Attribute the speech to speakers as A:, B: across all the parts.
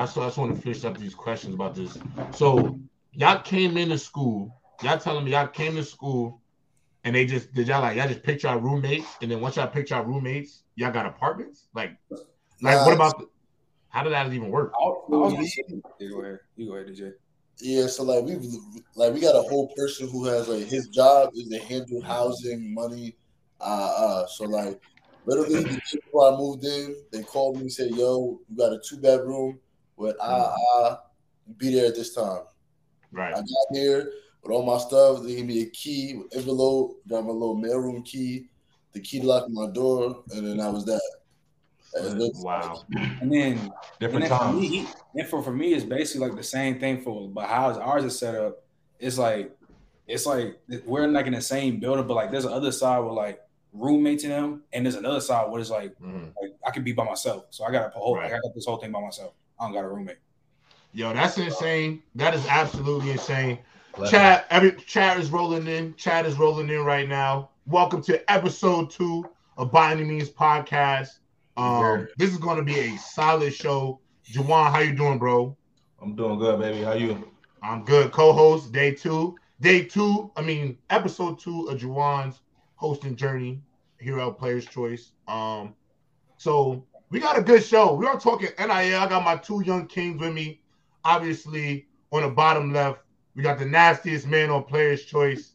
A: but I still I just want to finish up these questions about this. So y'all came into school. Y'all telling me y'all came to school, and they just did y'all like y'all just picked y'all roommates, and then once y'all picked y'all roommates, y'all got apartments. Like, like what about? The, how did that even work?
B: I was gonna you go ahead. You go ahead, DJ.
C: Yeah, so like we like we got a whole person who has like his job is to handle housing, money. Uh, uh so like literally before I moved in, they called me and said, "Yo, you got a two bedroom with ah uh, be there at this time."
A: Right.
C: I got here with all my stuff. They gave me a key, envelope, got my little mailroom key, the key to lock my door, and then that was that.
A: Wow.
B: And then
D: different
B: and then
D: times.
B: For me, and for, for me, it's basically like the same thing for but how ours is set up. It's like it's like we're like in the same building, but like there's another side with like roommates in them, and there's another side where it's like
A: Mm-hmm.
B: like I could be by myself. So I got a whole like, I got this whole thing by myself. I don't got a roommate.
A: Yo, that's insane. That is absolutely insane.
D: Bless
A: Chat, every chat is rolling in. Chat is rolling in right now. Welcome to episode two of By Any Means podcast. Um, this is going to be a solid show. Juwan, how you doing, bro?
D: I'm doing good, baby. How you?
A: I'm good. Co-host day two, day two. I mean, episode two of Juwan's hosting journey here at Players Choice. Um, so we got a good show. We are talking NIL. I got my two young kings with me. Obviously, on the bottom left, we got the nastiest man on Players Choice,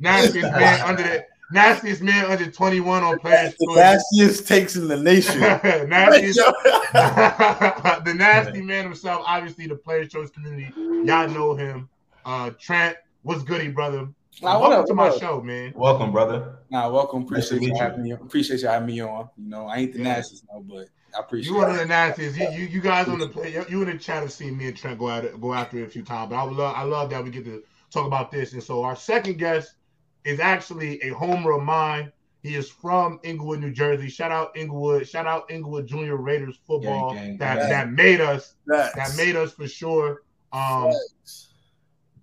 A: nastiest man under the nastiest man under 21 on Players
C: the
A: Choice.
C: nastiest takes in the nation.
A: nastiest, the nasty man himself, obviously the Players Choice community. Y'all know him. Uh, Trent, what's goody, brother?
B: Nah, what
A: Welcome
B: up,
A: to my
B: up?
A: show, man.
D: Welcome, brother.
B: Nah, welcome.
D: Nice to
B: Appreciate you
D: meet you.
B: having me. Appreciate you having me on. You know, I ain't the
A: Yeah.
B: nastiest, no, but I appreciate
A: You one of the nastiest. You, you, you guys on the play, you in the chat have seen me and Trent go at it, go after it a few times. But I would love, I love that we get to talk about this. And so our second guest is actually a homer of mine. He is from Englewood, New Jersey. Shout out Englewood. Shout out Englewood Junior Raiders football
D: Gang, gang,
A: that
C: gang.
A: that made us.
C: Facts.
A: That made us for sure. Um,
C: Facts.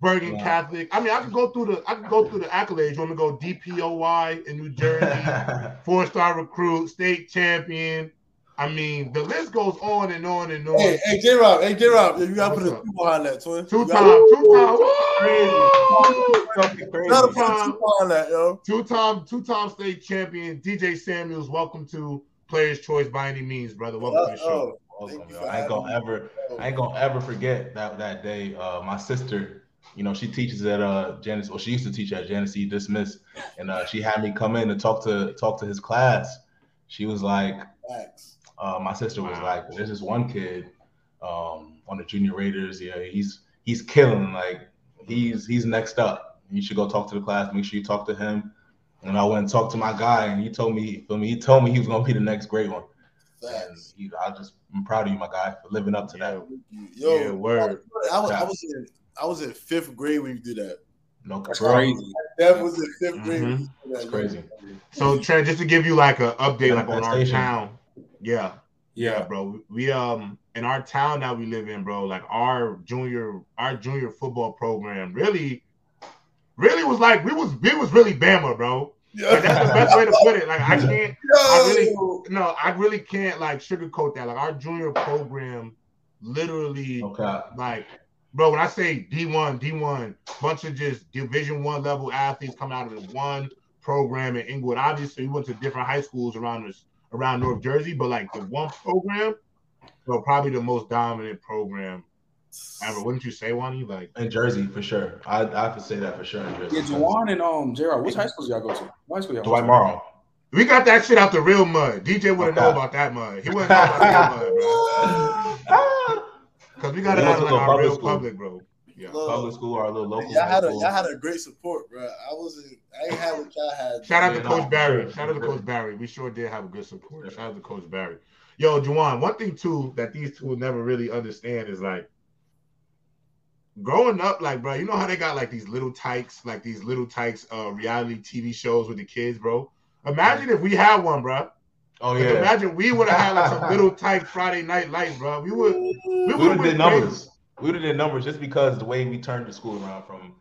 A: Bergen
D: Wow.
A: Catholic. I mean, I could go through the I could go through the accolades. You want to go DPOY in New Jersey, four star recruit, state champion. I mean, the list goes on and on and on.
C: Hey, hey, J Rob, hey, J Rob, you gotta
A: What's
C: put a
A: up?
C: two behind that, twin.
A: Two
C: You
A: time,
C: gotta-
A: two time, woo!
D: Something crazy.
C: You gotta put a
A: Two-time.
C: two behind that, yo.
A: two time, two time state champion. DJ Samuels, welcome to Players Choice by any means, brother. Welcome to the show.
D: Welcome,
C: Thank you
D: yo.
C: for
D: I ain't gonna
C: having me.
D: ever, I ain't gonna ever forget that that day. Uh, my sister, you know, she teaches at uh Janis, or she used to teach at Genesee Dismiss, and uh, she had me come in and talk to talk to his class. She was like, uh, my sister was
A: Wow.
D: like, "There's this one kid um, on the Junior Raiders. Yeah, he's he's killing. Like he's he's next up. You should go talk to the class. Make sure you talk to him." And I went and talked to my guy, and he told me, feel me, he told me he was gonna be the next great one. And he, I just, I'm proud of you, my guy, for living up to that.
C: Yo,
A: Yeah, word.
C: I was, I was in, I was in fifth grade when you did that.
D: No,
B: That's
D: bro,
B: crazy.
C: That was in 5th grade.
A: Mhm.
C: when you did that,
D: That's crazy.
A: So Trent, just to give you like an update, like on our town. Yeah, yeah,
B: Yeah.
A: bro. We um in our town that we live in, bro. Like our junior, our junior football program really, really was like we was we was really Bama, bro. Like, that's the best way to put it. Like I can't, I really, no, I really can't like sugarcoat that. Like our junior program, literally,
D: Okay.
A: like, bro. When I say D one, D one, bunch of just Division one level athletes come out of the one program in Englewood. Obviously, we went to different high schools around this around North Jersey, but like the one program, bro, probably the most dominant program ever. Wouldn't you say, Wani? Like,
D: In Jersey, for sure. I, I have to say that for sure. In Jersey.
B: Yeah, Juwan and um Gerard, which high schools y'all go to? What high school y'all
D: Dwight? Morrow.
A: we got that shit out the real mud. DJ wouldn't know about that mud. He wouldn't know about that mud, bro. Because we got it
D: Yeah,
A: out
D: it's a
A: like
D: little
A: our
D: public
A: real
D: school.
A: public, bro. Yeah.
C: Look,
D: Public school or a little local.
C: y'all had a y'all had a great support, bro. I wasn't. I ain't had what y'all had.
A: Shout out
D: Yeah,
A: to Coach
D: for
A: Barry.
D: sure,
A: Shout out to Coach. Barry. We sure did have a good support. Shout out to Coach Barry. Yo, Juwan, one thing too that these two will never really understand is like growing up, like, bro, you know how they got like these little tykes, like these little tykes uh reality TV shows with the kids, bro. Imagine if we had one, bro.
D: Oh yeah.
A: Imagine we would have had like some little tight Friday night light, bro. We would we would have
D: did numbers. We would have did numbers just because the way we turned the school around from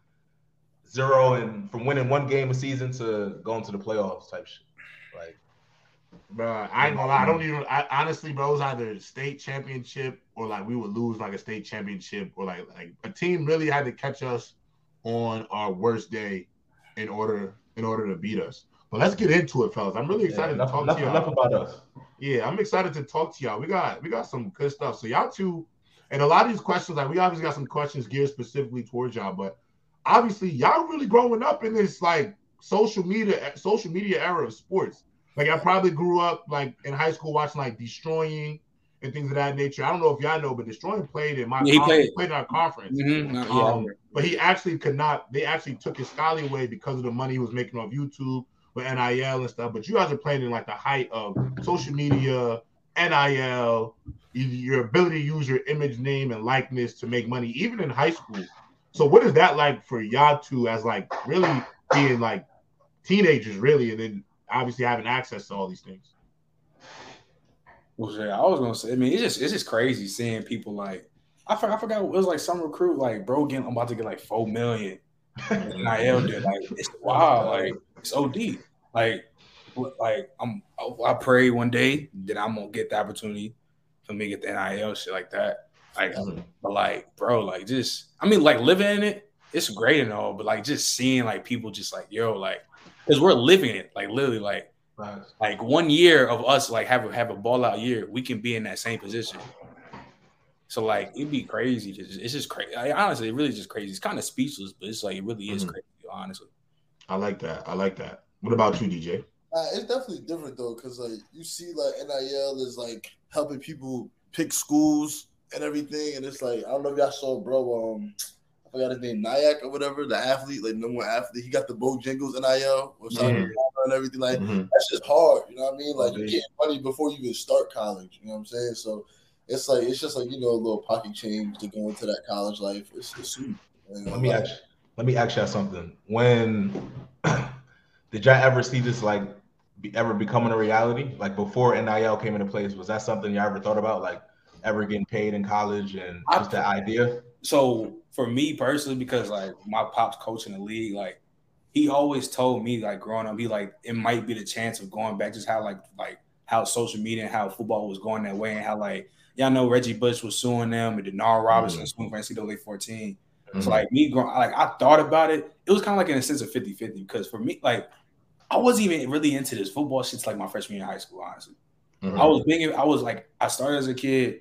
D: zero and from winning one game a season to going to the playoffs type shit. Like
A: Bro, I ain't gonna lie. I don't even. I, honestly, bro, it was either state championship or like we would lose like a state championship or like like a team really had to catch us on our worst day in order in order to beat us. But let's get into it, fellas. I'm really excited
D: Yeah,
A: to talk
D: enough,
A: to y'all.
D: enough about us.
A: Yeah, I'm excited to talk to y'all. We got we got some good stuff. So y'all two, and a lot of these questions, like we obviously got some questions geared specifically towards y'all, but obviously y'all really growing up in this like social media social media era of sports. Like I probably grew up like in high school watching like Deestroying and things of that nature. I don't know if y'all know, but Deestroying played in my
B: Yeah, he
A: conference,
B: played.
A: in our conference.
B: Mhm.
A: Um,
B: yeah.
A: but he actually could not. They actually took his scholarly away because of the money he was making off YouTube with NIL and stuff. But you guys are playing in like the height of social media, NIL, your ability to use your image, name, and likeness to make money, even in high school. So, what is that like for y'all two as like really being like teenagers, really, and then obviously having access to all these things?
B: Well, yeah, I was gonna say. I mean, it's just it's just crazy seeing people like I I forgot it was like some recruit like bro getting I'm about to get like four million. NIL did like it's wild, like it's OD. Like like I'm I pray one day that I'm gonna get the opportunity for me to get the NIL shit like that. Like but like bro, like just I mean like living in it, it's great and all, but like just seeing like people just like yo like because we're living it like literally like like one year of us like have a have a ball out year, we can be in that same position. So like it'd be crazy. Just, it's just crazy. Like, honestly, it really just crazy. It's kind of speechless, but it's like it really is
A: Mhm.
B: crazy. Honestly,
A: I like that. I like that. What about you, DJ?
C: Uh, it's definitely different though, because like you see, like NIL is like helping people pick schools and everything, and it's like I don't know if y'all saw, bro. Um, I forgot his name, Nyack or whatever, the athlete, like number one athlete. He got the Bojangles NIL with South
A: Mhm.
C: Carolina and everything. Like
A: Mhm.
C: that's just hard, you know what I mean? Like you
D: Okay.
C: getting money before you even start college. You know what I'm saying? So it's like it's just like you know a little pocket change to go into that college life. It's, it's sweet. And,
D: Let me
C: like,
D: ask. Let me ask y'all something. When did y'all ever see this like be, ever becoming a reality? Like before NIL came into place, was that something y'all ever thought about? Like ever getting paid in college and
B: I-
D: just the idea?
B: so for me personally, because like my pops coaching the league, like he always told me like growing up, he like it might be the chance of going back, just how like like how social media and how football was going that way, and how like y'all know Reggie Bush was suing them, and Denard Robinson mm. suing for NCAA 14.
A: Mhm.
B: So like me growing, like I thought about it. It was kind of like in a sense of 50-50 because for me, like I wasn't even really into this football shit like my freshman year in high school. Honestly,
A: Mhm.
B: I was being I was like I started as a kid.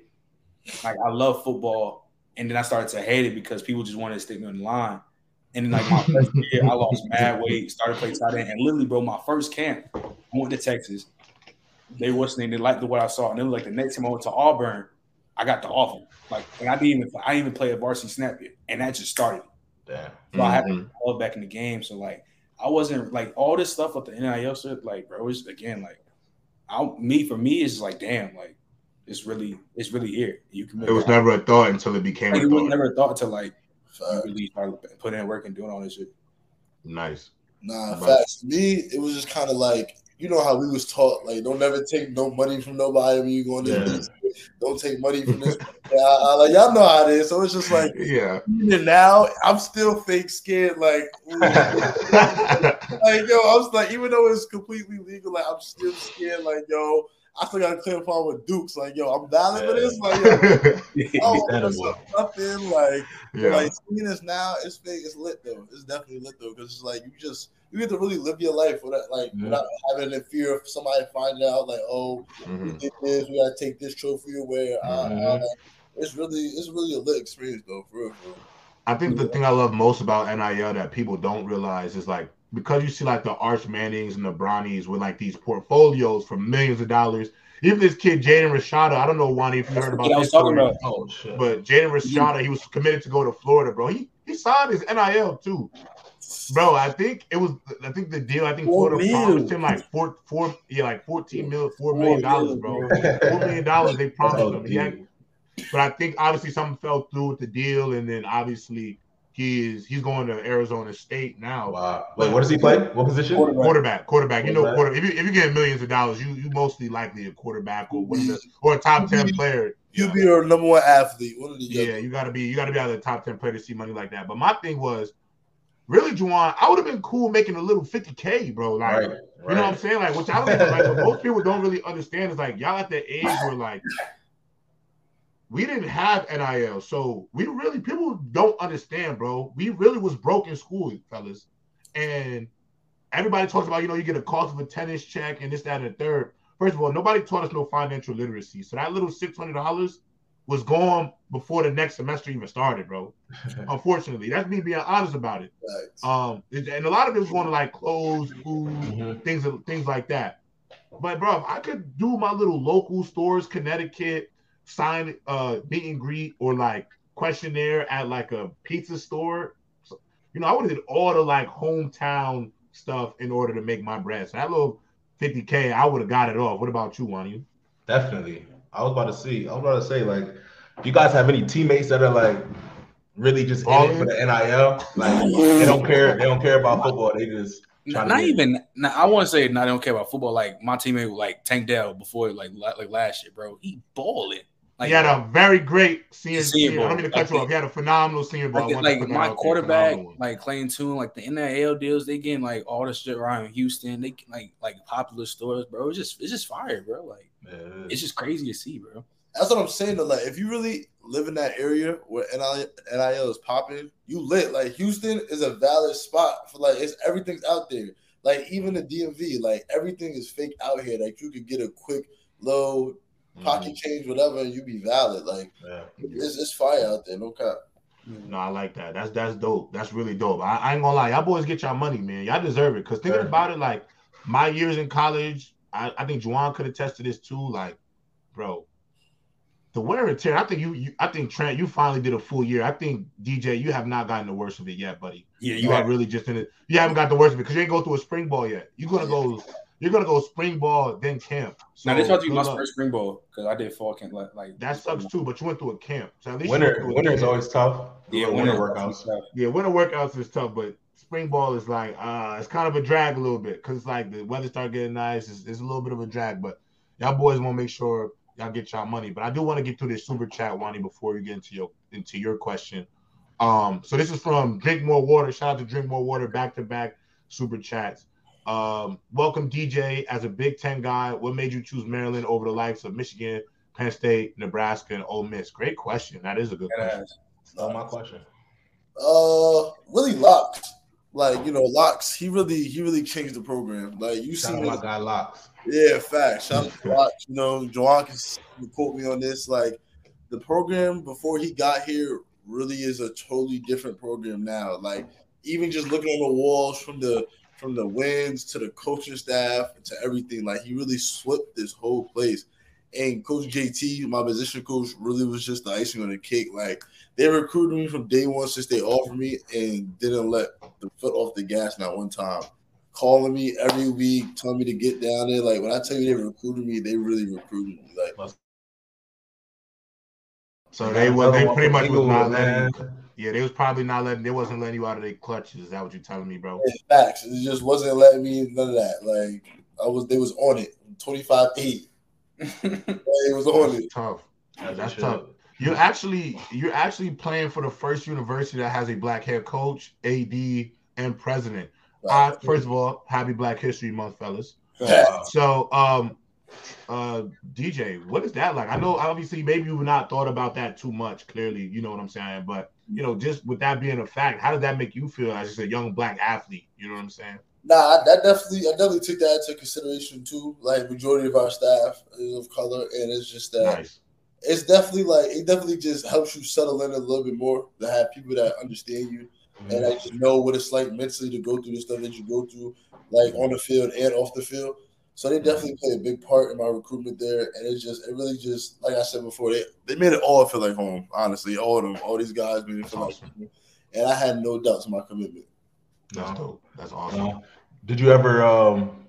B: Like I love football, and then I started to hate it because people just wanted to stick me on the line. And then like my first year, I lost mad weight, started playing tight end, and literally, bro, my first camp, I went to Texas. They was they liked what I saw, and then like the next time I went to Auburn, I got the offer. Like, and I didn't even I didn't even play a varsity snap yet, and that just started.
D: Damn.
B: So I had
A: Mhm.
B: love back in the game. So like I wasn't like all this stuff with the NIL shit, like bro, it's again like I me for me it's like damn, like it's really it's really here. You can
A: It was never a thought until it became
B: like,
A: a
B: it was
A: thought.
B: never thought to like you
C: fact.
B: really start putting in work and doing all this shit.
A: Nice.
C: Nah,
A: But-
C: facts. Me, it was just kind of like you know how we was taught like don't never take no money from nobody when you go in this. Don't take money from this. yeah, I, I- like y'all know how it is. So it's just like
A: Yeah.
C: even now I'm still fake scared. Like, like yo, I was like even though it's completely legal, like I'm still scared. Like yo, I still got to clear phone with Dukes. Like yo, I'm valid for this. Like yo, oh,
D: Understandable.
C: nothing. Like. But,
A: yeah.
C: Like seeing this now, it's fake. It's lit though. It's definitely lit though because it's like you just you get to really live your life without like
D: Mhm.
C: without having the fear of somebody finding out like oh we
A: Mhm.
C: did this we gotta take this trophy away. Uh, uh, it's really it's really a lit experience though for real. For real.
A: I think the thing I love most about NIL that people don't realize is like because you see like the Arch Mannings and the Bronnies with like these portfolios for millions of dollars. Even this kid Jaden Rashada, I don't know Wani if you heard about
B: Yeah,
A: this story,
B: about
D: Oh
A: but Jaden Rashada, he was committed to go to Florida, bro. He he signed his NIL too, bro. I think it was I think the deal. I think
B: Four
A: Florida
B: mil.
A: promised him like four four yeah like fourteen mil four million dollars, bro. Four million dollars they promised oh, him. He had, but I think obviously something fell through with the deal, and then obviously he is he's going to Arizona State now.
D: Wow. Wait, what does he play? What position?
B: Quarterback.
A: Quarterback, quarterback. You know,
D: Quarterback.
A: quarter, if you if you get millions of dollars, you you mostly likely a quarterback or one of the or a top ten player.
C: You be your number one athlete. One of the
A: Yeah, you gotta be you gotta be out of the top ten player to see money like that. But my thing was really, Juwan, I would have been cool making a little 50K, bro. Like,
D: Right,
A: you know what I'm saying? Like, which I was like, what most people don't really understand is like, y'all at the age where like, we didn't have NIL. So we really, people don't understand, bro. We really was broke in school, fellas. And everybody talks about, you know, you get a cost of attendance check and this, that, and the third. First of all, nobody taught us no financial literacy. So that little $600 was gone before the next semester even started, bro. Unfortunately, that's me being honest about it.
C: Facts.
A: Um, and a lot of it was going to like clothes, food,
D: Mhm.
A: things, things like that. But bro, if I could do my little local stores, Connecticut, sign uh meet and greet or like questionnaire at like a pizza store, so- you know, I would have did all the like hometown stuff in order to make my bread. So that little 50k, I would have got it off. What about you, Wani?
D: Definitely. I was about to see. I was about to say, like, do you guys have any teammates that are like really just in it for the NIL? Like, they don't care. They don't care about football. They just
B: Not
D: to
B: even. Not, I want to say not. I don't care about football. Like my teammate, like Tank Dell, before like like last year, bro. He balling. Like
A: he had a very great senior.
B: Senior
A: senior I don't mean to cut
B: ball.
A: you off. He had a phenomenal senior ball. I
B: like, like my quarterback, like Clayton Tune, like the NIL deals, they getting like all the shit around Houston. They like like popular stores, bro. It's just it's just fire, bro. Like
D: Yeah, it is.
B: it's just crazy to see, bro.
C: That's what I'm saying. Though, like, if you really live in that area where NIL, NIL is popping, you lit. Like, Houston is a valid spot for like it's everything's out there. Like, even the DMV, like everything is fake out here. Like, you could get a quick low Mm-hmm. pocket change, whatever, and you be valid. Like,
D: Yeah.
C: it's, it's fire out there. No cap. Mm-hmm.
A: No, I like that. That's that's dope. That's really dope. I, I ain't gonna lie, y'all boys get y'all money, man. Y'all deserve it. Cause thinking about it, like my years in college, I, I think Juwan could attest to this too. Like, bro, the wear and tear. I think you, you I think Trent, you finally did a full year. I think DJ, you have not gotten the worst of it yet, buddy.
B: Yeah,
A: You are really just in it. You haven't got the worst of it because you ain't go through a spring ball yet. You're gonna go. You're gonna go spring ball then camp.
B: Now this
A: So,
B: about to be my
A: luck.
B: first spring ball because I did fall camp like, like
A: That sucks too, but you went through a camp. So at least
D: Winter,
A: went through a
D: winter is always tough.
B: Yeah,
D: winter
B: winter
D: workouts.
A: Yeah, winter workouts is tough, but spring ball is like uh it's kind of a drag a little bit because like the weather start getting nice. It's, it's a little bit of a drag, but y'all boys want to make sure y'all get y'all money. But I do want to get through this super chat, Wani, before we get into your into your question. Um, so this is from Drink More Water. Shout out to Drink More Water, back to back super chats. Um, welcome DJ as a Big Ten guy. What made you choose Maryland over the likes of Michigan, Penn State, Nebraska, and Ole Miss? Great question. That is a good question.
D: Still my question.
C: Uh, really Locks. Like you know, Locks. He really, he really changed the program. Like you
D: Shout
C: see,
D: my guy Locks.
C: Yeah, fact. Shout out to Locks. You know, Juwan can quote me on this. Like the program before he got here really is a totally different program now. Like even just looking on the walls from the from the wins to the coaching staff to everything, like he really swept this whole place. And Coach JT, my position coach, really was just the icing on the cake. Like they recruited me from day one since they offered me and didn't let the foot off the gas not one time. Calling me every week, telling me to get down there. Like when I tell you they recruited me, they really recruited me. Like
A: So they was they pretty much was not
D: Inglewood,
A: letting.
D: Man.
A: Yeah, they was probably not letting. They wasn't letting you out of their clutches. Is that what you're telling me, bro?
C: in facts, it just wasn't letting me none of that. Like I was, they was on it. Twenty five eight. It was on
A: That's
C: it.
A: tough.
D: As
A: That's tough. You're actually you're actually playing for the first university that has a black head coach, AD, and president. Uh, first of all, happy Black History Month, fellas.
D: Wow.
A: So, um, uh, DJ, what is that like? I know obviously maybe you've not thought about that too much. Clearly, you know what I'm saying. But you know, just with that being a fact, how did that make you feel as just a young black athlete? You know what I'm saying?
C: Nah, that definitely, I definitely took that into consideration too. Like majority of our staff is of color, and it's just that
A: Nice.
C: it's definitely like it definitely just helps you settle in a little bit more to have people that understand you mm-hmm. and I just know what it's like mentally to go through the stuff that you go through, like on the field and off the field. So they definitely played a big part in my recruitment there, and it's just it really just like I said before, they they made it all feel like home. Honestly, all of them, all these guys made it feel like home, and I had no doubts in my commitment.
A: That's
D: No.
A: dope. That's awesome.
D: No. Did you ever um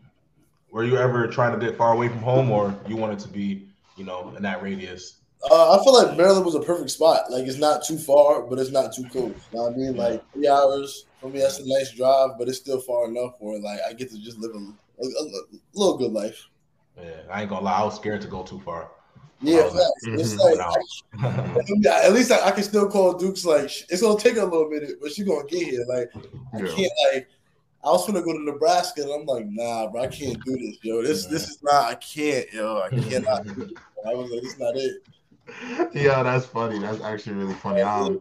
D: were you ever trying to get far away from home or you wanted to be, you know, in that radius?
C: Uh, I feel like Maryland was a perfect spot. Like it's not too far, but it's not too close. You know what I mean? Like three hours for me, that's a nice drive, but it's still far enough where like I get to just live a, a, a little good life.
D: Yeah, I ain't gonna lie, I was scared to go too far.
C: Yeah,
D: was like,
C: facts. It's
A: mhm,
C: like. I- at least I, I can still call Dukes like it's gonna take a little minute, but she gonna get here. Like I
A: Yeah.
C: can't like I was gonna go to Nebraska and I'm like, nah, bro, I can't do this, yo. This this is not I can't, yo. I cannot. I was like, it's not it.
A: yeah, that's funny. That's actually really funny. Um,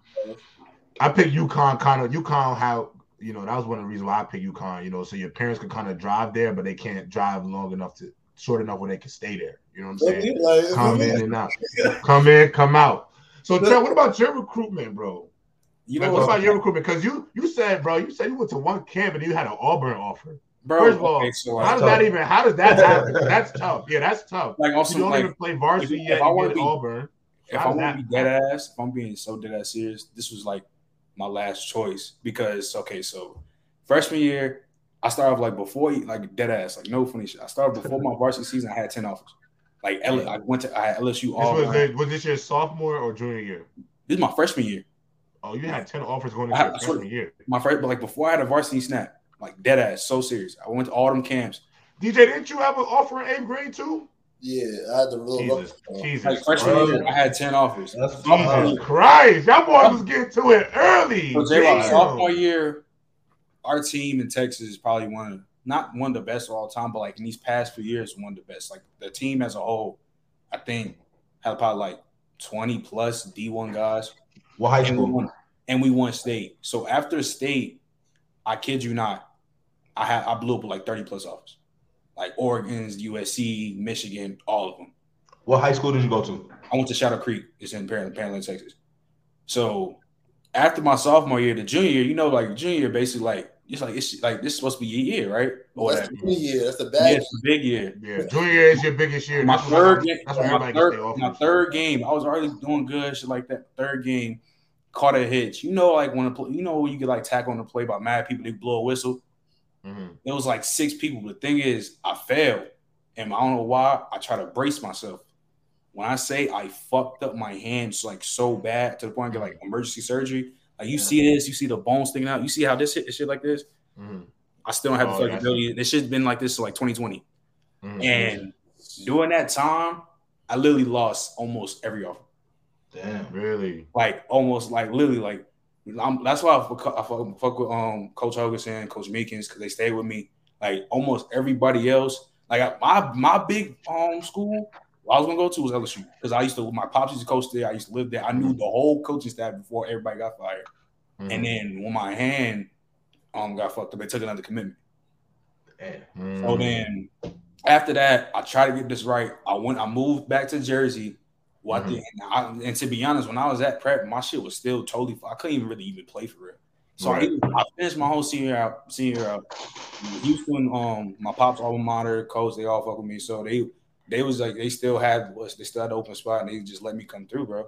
A: I picked UConn kind of UConn how you know that was one of the reasons why I picked UConn. You know, so your parents could kind of drive there, but they can't drive long enough to short enough where they can stay there. You know what I'm saying?
C: Like,
A: Come in and out. Come in, come out. So, Trent, what about your recruitment, bro?
B: You
A: Like,
B: know
A: what
B: what,
A: about your recruitment? Because you you said, bro, you said you went to one camp and you had an Auburn offer.
B: bro?
A: First of all,
B: okay, so
A: How
B: like,
A: does that even? How does that happen? That's tough. Yeah, that's tough.
B: like
A: You
B: also
A: don't
B: like
A: even play varsity
B: if-
A: yet.
B: if I
A: you
B: wanna be-
A: Auburn.
B: if I
A: does
B: want to
A: that
B: be dead ass, if I'm being so dead ass serious, this was like my last choice because okay, so freshman year, I started off like before like dead ass, like no funny shit. I started before my varsity season. I had ten offers. Like L- I went to I had LSU
A: This was, the, was this your sophomore or junior year?
B: This is my freshman year.
A: Oh, you had ten offers going into your
B: I
A: freshman year.
B: My first, but like before I had a varsity snap, like dead ass, so serious. I went to all them camps.
A: DJ, didn't you have an offer in eighth grade too?
C: Yeah, I had the real
A: Jesus, Jesus,
B: Like freshman
A: Christ.
B: year, I had ten offers.
D: That's
B: Sophomore
A: Jesus Christ, y'all boys was getting to it early.
B: So J-Rock, sophomore year, our team in Texas is probably one of not one of the best of all time, but like in these past few years, one of the best. Like the team as a whole, I think had probably like twenty plus D one guys,
D: What high
B: and we,
D: school?
B: won, and we won state. So after state, I kid you not, I had I blew up with like thirty plus offers, like Oregon's, USC, Michigan, all of them.
D: What high school did you go to?
B: I went to Shadow Creek. It's in Pan- Pearland, Texas. So after my sophomore year, the junior year, you know, like junior year, basically like it's like it's like this is supposed to be your year, right? Or
C: That's
B: whatever.
C: the year. That's the
B: Yeah, it's a big year.
A: Yeah, junior year is your biggest year.
B: My
A: That's
B: third game,
A: That's when
B: my third, my third game, I was already doing good, shit like that. Third game, caught a hitch. You know, like when a, pl- you know when you get like tackle on the play by mad people, they blow a whistle.
A: Mhm.
B: It was like six people. The thing is, I failed, and I don't know why. I try to brace myself. When I say I fucked up my hands like so bad to the point of like emergency surgery, like you see this, you see the bone sticking out, you see how this shit, shit like this.
A: Mhm.
B: I still don't have
A: Oh,
B: the
A: yeah.
B: flexibility. This shit's been like this since like 2020,
A: Mhm.
B: and during that time, I literally lost almost every offer.
D: Damn.
A: really,
B: Like almost like literally like I'm, that's why I fuck, I fuck, fuck with um Coach Holgorsen, Coach Meekins because they stayed with me. Like almost everybody else, like I, my my big um school I was gonna go to was LSU because I used to my pops used to coach there. I used to live there. I knew the whole coaching staff before everybody got fired.
A: Mhm.
B: And then when my hand um got fucked up, they took another commitment.
A: Mhm.
B: So then after that, I tried to get this right. I went, I moved back to Jersey. What
A: Mhm.
B: and, I, and to be honest, when I was at prep, my shit was still totally. I couldn't even really even play for real. So
A: Right.
B: I, I finished my whole senior out, senior out. Houston, um, my pops alma mater, coach, they all fuck with me. So they they was like they still had was they still had the open spot and they just let me come through, bro.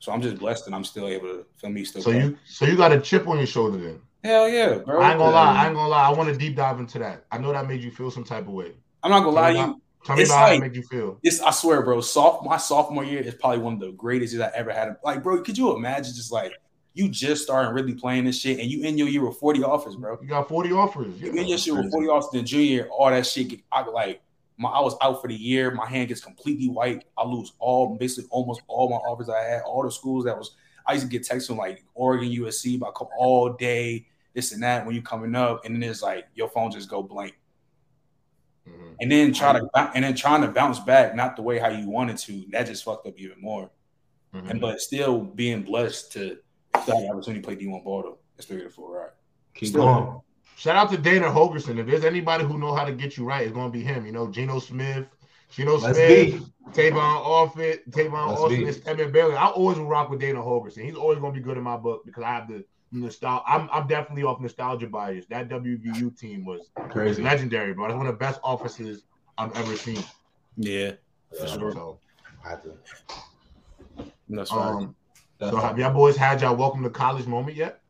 B: So I'm just blessed and I'm still able to feel me still.
A: So
B: play.
A: you, so you got a chip on your shoulder then?
B: hell yeah, bro.
A: I ain't gonna lie. I ain't gonna lie. I want to deep dive into that. I know that made you feel some type of way.
B: I'm not gonna lie to
A: Tell me
B: you.
A: Tell me
B: It's
A: about how
B: like-
A: it made you feel.
B: It's I swear, bro. Soft my sophomore year is probably one of the greatest years I ever had. Like, bro, could you imagine just like you just starting really playing this shit and you in your year with 40 offers, bro.
A: You got 40 offers.
B: You in your shit with 40 offers, then junior year, all that shit get I like my I was out for the year, my hand gets completely white. I lose all basically almost all my offers I had, all the schools that was I used to get texts from like Oregon, USC, but I come all day, this and that when you coming up, and then it's like your phone just go blank.
A: Mhm.
B: and then try to and then trying to bounce back not the way how you wanted to that just fucked up even more
A: Mhm.
B: and but still being blessed to still have the opportunity to play D1 ball though it's three to four right
D: Keep
B: Still-
D: going.
A: Shout out to Dana Holgorsen. If there's anybody who know how to get you right, it's gonna be him. You know, Geno Smith, Geno
D: Let's
A: Smith,
D: be.
A: Tavon Offit, Tavon
D: Let's
A: Austin,
D: be.
A: and Stedman Bailey. I always will rock with Dana Holgorsen. He's always gonna be good in my book because I have the nostalgia. I'm, I'm definitely off nostalgia bias. That WVU team was, was
D: Crazy.
A: legendary, bro. That's one of the best offices I've ever seen.
B: yeah
D: Yeah,
B: sure.
A: So,
B: that's right
A: um,
D: That's
A: so have y'all boys had y'all welcome to college moment yet?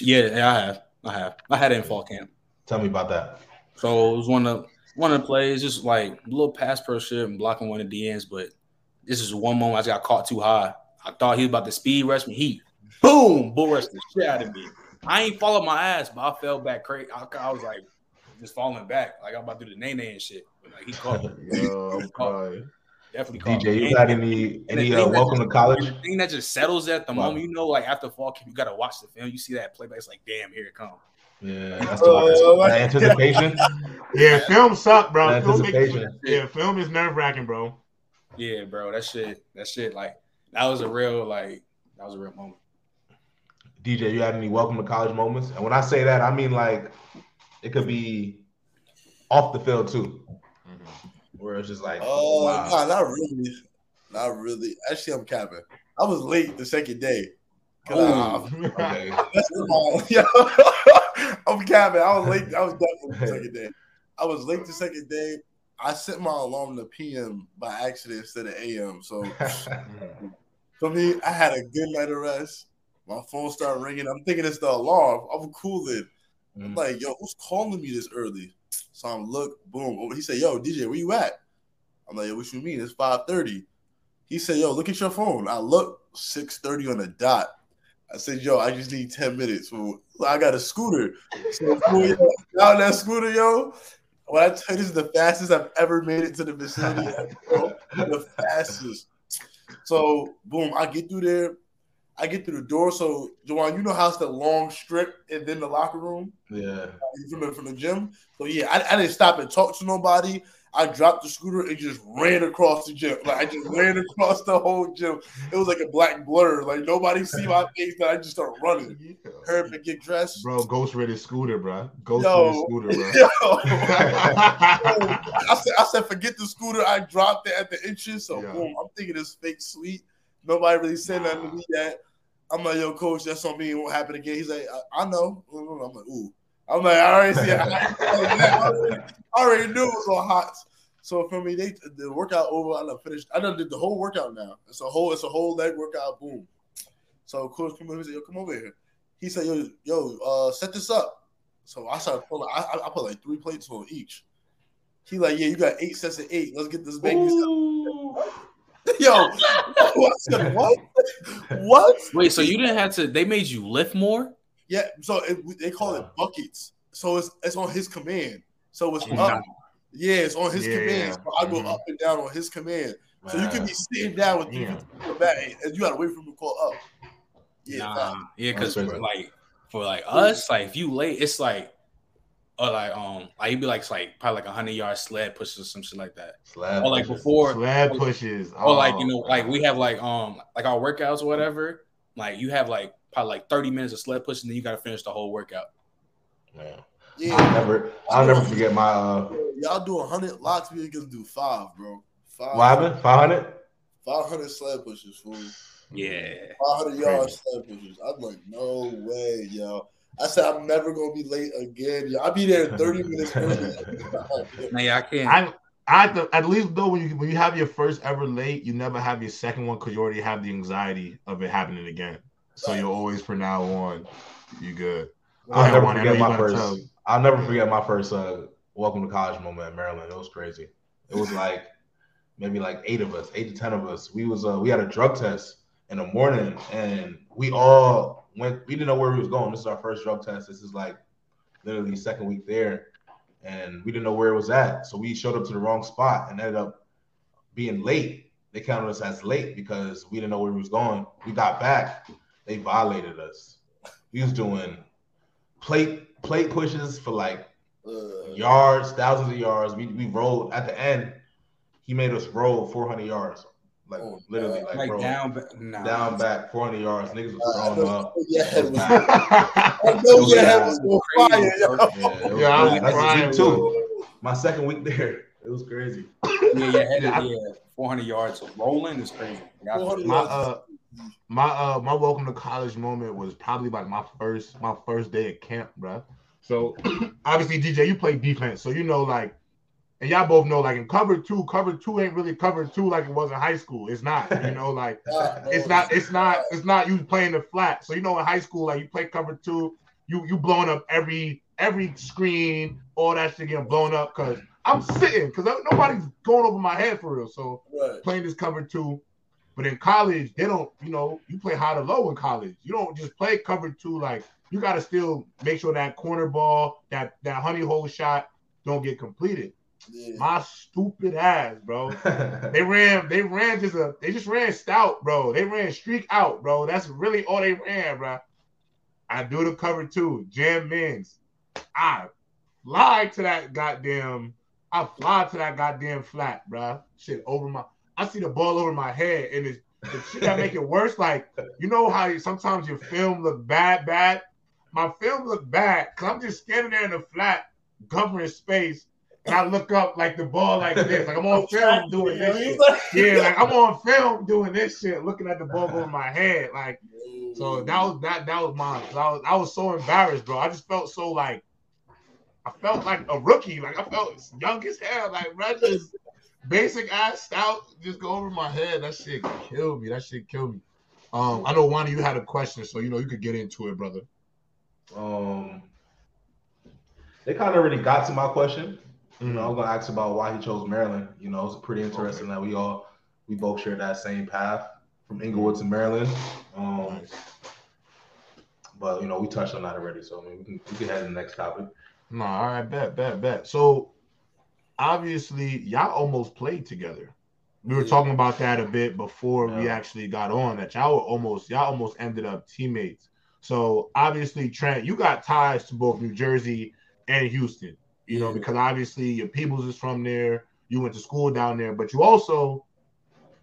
B: yeah, yeah I have I have I had it in fall camp
D: Tell me about that.
B: so it was one of one of the plays just like a little pass pro shit and blocking one of the DNs but this is one moment I just got caught too high I thought he was about to speed rush me he boom bull rushed the shit out of me I ain't followed my ass but I fell back crazy I, I was like just falling back like I'm about to do the nay nay and shit but like he caught me
A: Yo, I'm crying.
B: Definitely call.
D: DJ, you got any any uh, welcome
B: just-
D: to college?
B: The thing that just settles at the
D: Wow.
B: moment, you know, like after fall camp, you gotta watch the film. You see that playback, it's like, damn, here it comes.
D: Yeah, that's the that anticipation.
A: Yeah, film suck, bro. Film make-
D: anticipation.
A: yeah, film is nerve wracking, bro.
B: Yeah, bro, that shit, that shit, like that was a real, like that was a real moment.
D: DJ, you had any welcome to college moments? And when I say that, I mean like it could be off the field too, mm-hmm. where it's just like,
C: Oh,
D: wow.
C: nah, not really. Not really. Actually, I'm capping. I was late the second day. 'Cause I- uh,
D: Okay.
C: That's I'm capping. I was late. I was definitely the second day. I was late the second day. I set my alarm to PM by accident instead of AM. So for me, I had a good night of rest. My phone started ringing. I'm thinking it's the alarm. I'm cooling. I'm
D: Mm.
C: like, yo, who's calling me this early? So I'm look, boom. He said, yo, DJ, where you at? I'm like, yo, what you mean? It's 5:30. He said, yo, look at your phone. I look 6:30 on the dot. I said, yo, I just need 10 minutes. Fool. I got a scooter. So fool, yo, down that scooter, yo. When I tell you this is the fastest I've ever made it to the vicinity, the fastest. So boom, I get through there. I get through the door. So Juwan, you know how it's the long strip and then the locker room
D: yeah.
C: Uh, from the, from the gym. So yeah, I, I didn't stop and talk to nobody. I dropped the scooter and just ran across the gym. Like I just ran across the whole gym. It was like a black blur. Like nobody see my face, but I just started running. Hurry up and get dressed.
A: Bro, Ghost Ridder scooter, bro. Ghost. Ridder scooter, bro.
C: Yo. I said, I said, forget the scooter. I dropped it at the entrance. So boom, I'm thinking it's fake sweet. Nobody really said nothing to me yet. I'm like, yo, coach, that's on me. It won't happen again. He's like, I, I know. I'm like, ooh. I'm like, I already see it. I, already, knew it was on hot. So for me, they the workout over. I done finished. I done did the whole workout now. It's a whole. It's a whole leg workout. Boom. So coach come over. He said, yo, come over here. He said, yo, yo, uh, set this up. So I started pulling. I, I, I put like three plates on each. He like, yeah, you got eight sets of eight. Let's get this baby. Yo, I said, what? what?
B: Wait, so you didn't have to? They made you lift more?
C: Yeah. So it, they call it buckets. So it's it's on his command. So it's
B: Nah.
C: up. Yeah, it's on his
A: Yeah.
C: command. So I go
A: Mhm.
C: up and down on his command. So you could be sitting down with three
A: Damn.
C: fifty in the back, and you gotta wait for him to call up. Yeah,
B: Nah, yeah, because
D: That's
B: for
D: crazy.
B: like for like us, like if you late, it's like or like um like you'd be like like probably like a hundred yard sled pushes or some shit like that.
D: Slab
B: Or like
D: pushes.
B: before
A: Slab pushes.
B: or like you
A: Oh,
B: know, like we have like um like our workouts or whatever, like you have like probably like 30 minutes of sled pushing, then you gotta finish the whole workout.
D: Man. I'll
C: yeah.
D: never, I'll never forget my. Uh,
C: Y'all do hundred locks, we can do five, bro. Five.
D: what happened? Five hundred.
C: Five hundred sled pushes, fool.
B: Yeah.
C: Five hundred yard sled pushes. I'm like, no way, yo. I said I'm never gonna be late again. Yo. I'll be there 30 minutes early.
B: Nah, yeah, I can't.
A: I I th- at least though when you when you have your first ever late, you never have your second one because you already have the anxiety of it happening again. So you're always from now on, you good.
D: I'll
A: ahead,
D: never
A: Juwan. I know
D: forget my first. I'll never forget my first uh, welcome to college moment at Maryland. It was crazy. It was like maybe like eight of us, eight to ten of us. We was uh, we had a drug test in the morning, and we all went. We didn't know where we was going. This is our first drug test. This is like literally second week there, and we didn't know where it was at. So we showed up to the wrong spot and ended up being late. They counted us as late because we didn't know where we was going. We got back. They violated us. We was doing plate plate pushes for like
C: Uh,
D: yards, thousands of yards. We we rolled at the end. He made us roll 400 yards, like
C: Oh,
D: literally, like,
B: like
D: bro,
B: down, ba- nah.
D: down back 400 yards. Niggas was
C: Uh, I
D: throwing
C: know,
D: up.
C: your head was, I
A: yeah,
C: know your
B: Yeah.
C: head was on fire, yo.
D: Yeah, was
A: Yeah, I was.
D: That's
A: crying,
D: week two. My second week there, it was crazy.
B: Yeah, yeah, headed,
A: I-
B: yeah, 400 yards rolling is crazy. Like, I-
C: 400
A: my uh my uh my welcome to college moment was probably like my first my first day at camp, bro. So obviously DJ, you play defense, so you know like, and y'all both know like in cover two, cover two ain't really cover two like it was in high school. It's not, you know, like it's not it's not it's not you playing the flat. So you know in high school like you play cover two, you you blowing up every every screen, all that shit getting blown up because I'm sitting because nobody's going over my head for real. So
C: Right.
A: playing this cover two. But in college, they don't, you know, you play high to low in college. You don't just play cover two. Like you got to still make sure that corner ball, that that honey hole shot, don't get completed.
C: Yeah.
A: My stupid ass, bro. They ran, they ran just a, they just ran stout, bro. They ran streak out, bro. That's really all they ran, bro. I do the cover too, jam mins. I fly to that goddamn, I fly to that goddamn flat, bro. Shit over my, I see the ball over my head, and it's the shit that make it worse. Like you know how you, sometimes your film look bad, bad. My film look bad because I'm just standing there in the flat, covering space, and I look up like the ball like this, like I'm on film doing this shit. Yeah, like I'm on film doing this shit, looking at the ball over my head, like. So that was that that was mine. I was I was so embarrassed, bro. I just felt so like I felt like a rookie. Like I felt young as hell. Like bro, just basic ass stout just go over my head. That shit killed me. That shit killed me. Um, I know Wani, you had a question, so you know you could get into it, brother.
D: Um, they kind of already got to my question. You know,
A: Mm-hmm.
D: I'm gonna ask about why he chose Maryland. You know, it's pretty interesting that we all we both share that same path from Englewood to Maryland. Um,
A: Nice.
D: but you know, we touched on that already, so I mean, we can we can head to the next topic.
A: No, all right, bet, bet, bet. So obviously, y'all almost played together. We were
C: Yeah.
A: talking about that a bit before we actually got on. That y'all were almost y'all almost ended up teammates. So obviously, Trent, you got ties to both New Jersey and Houston. You know, because obviously your peoples is from there. You went to school down there, but you also,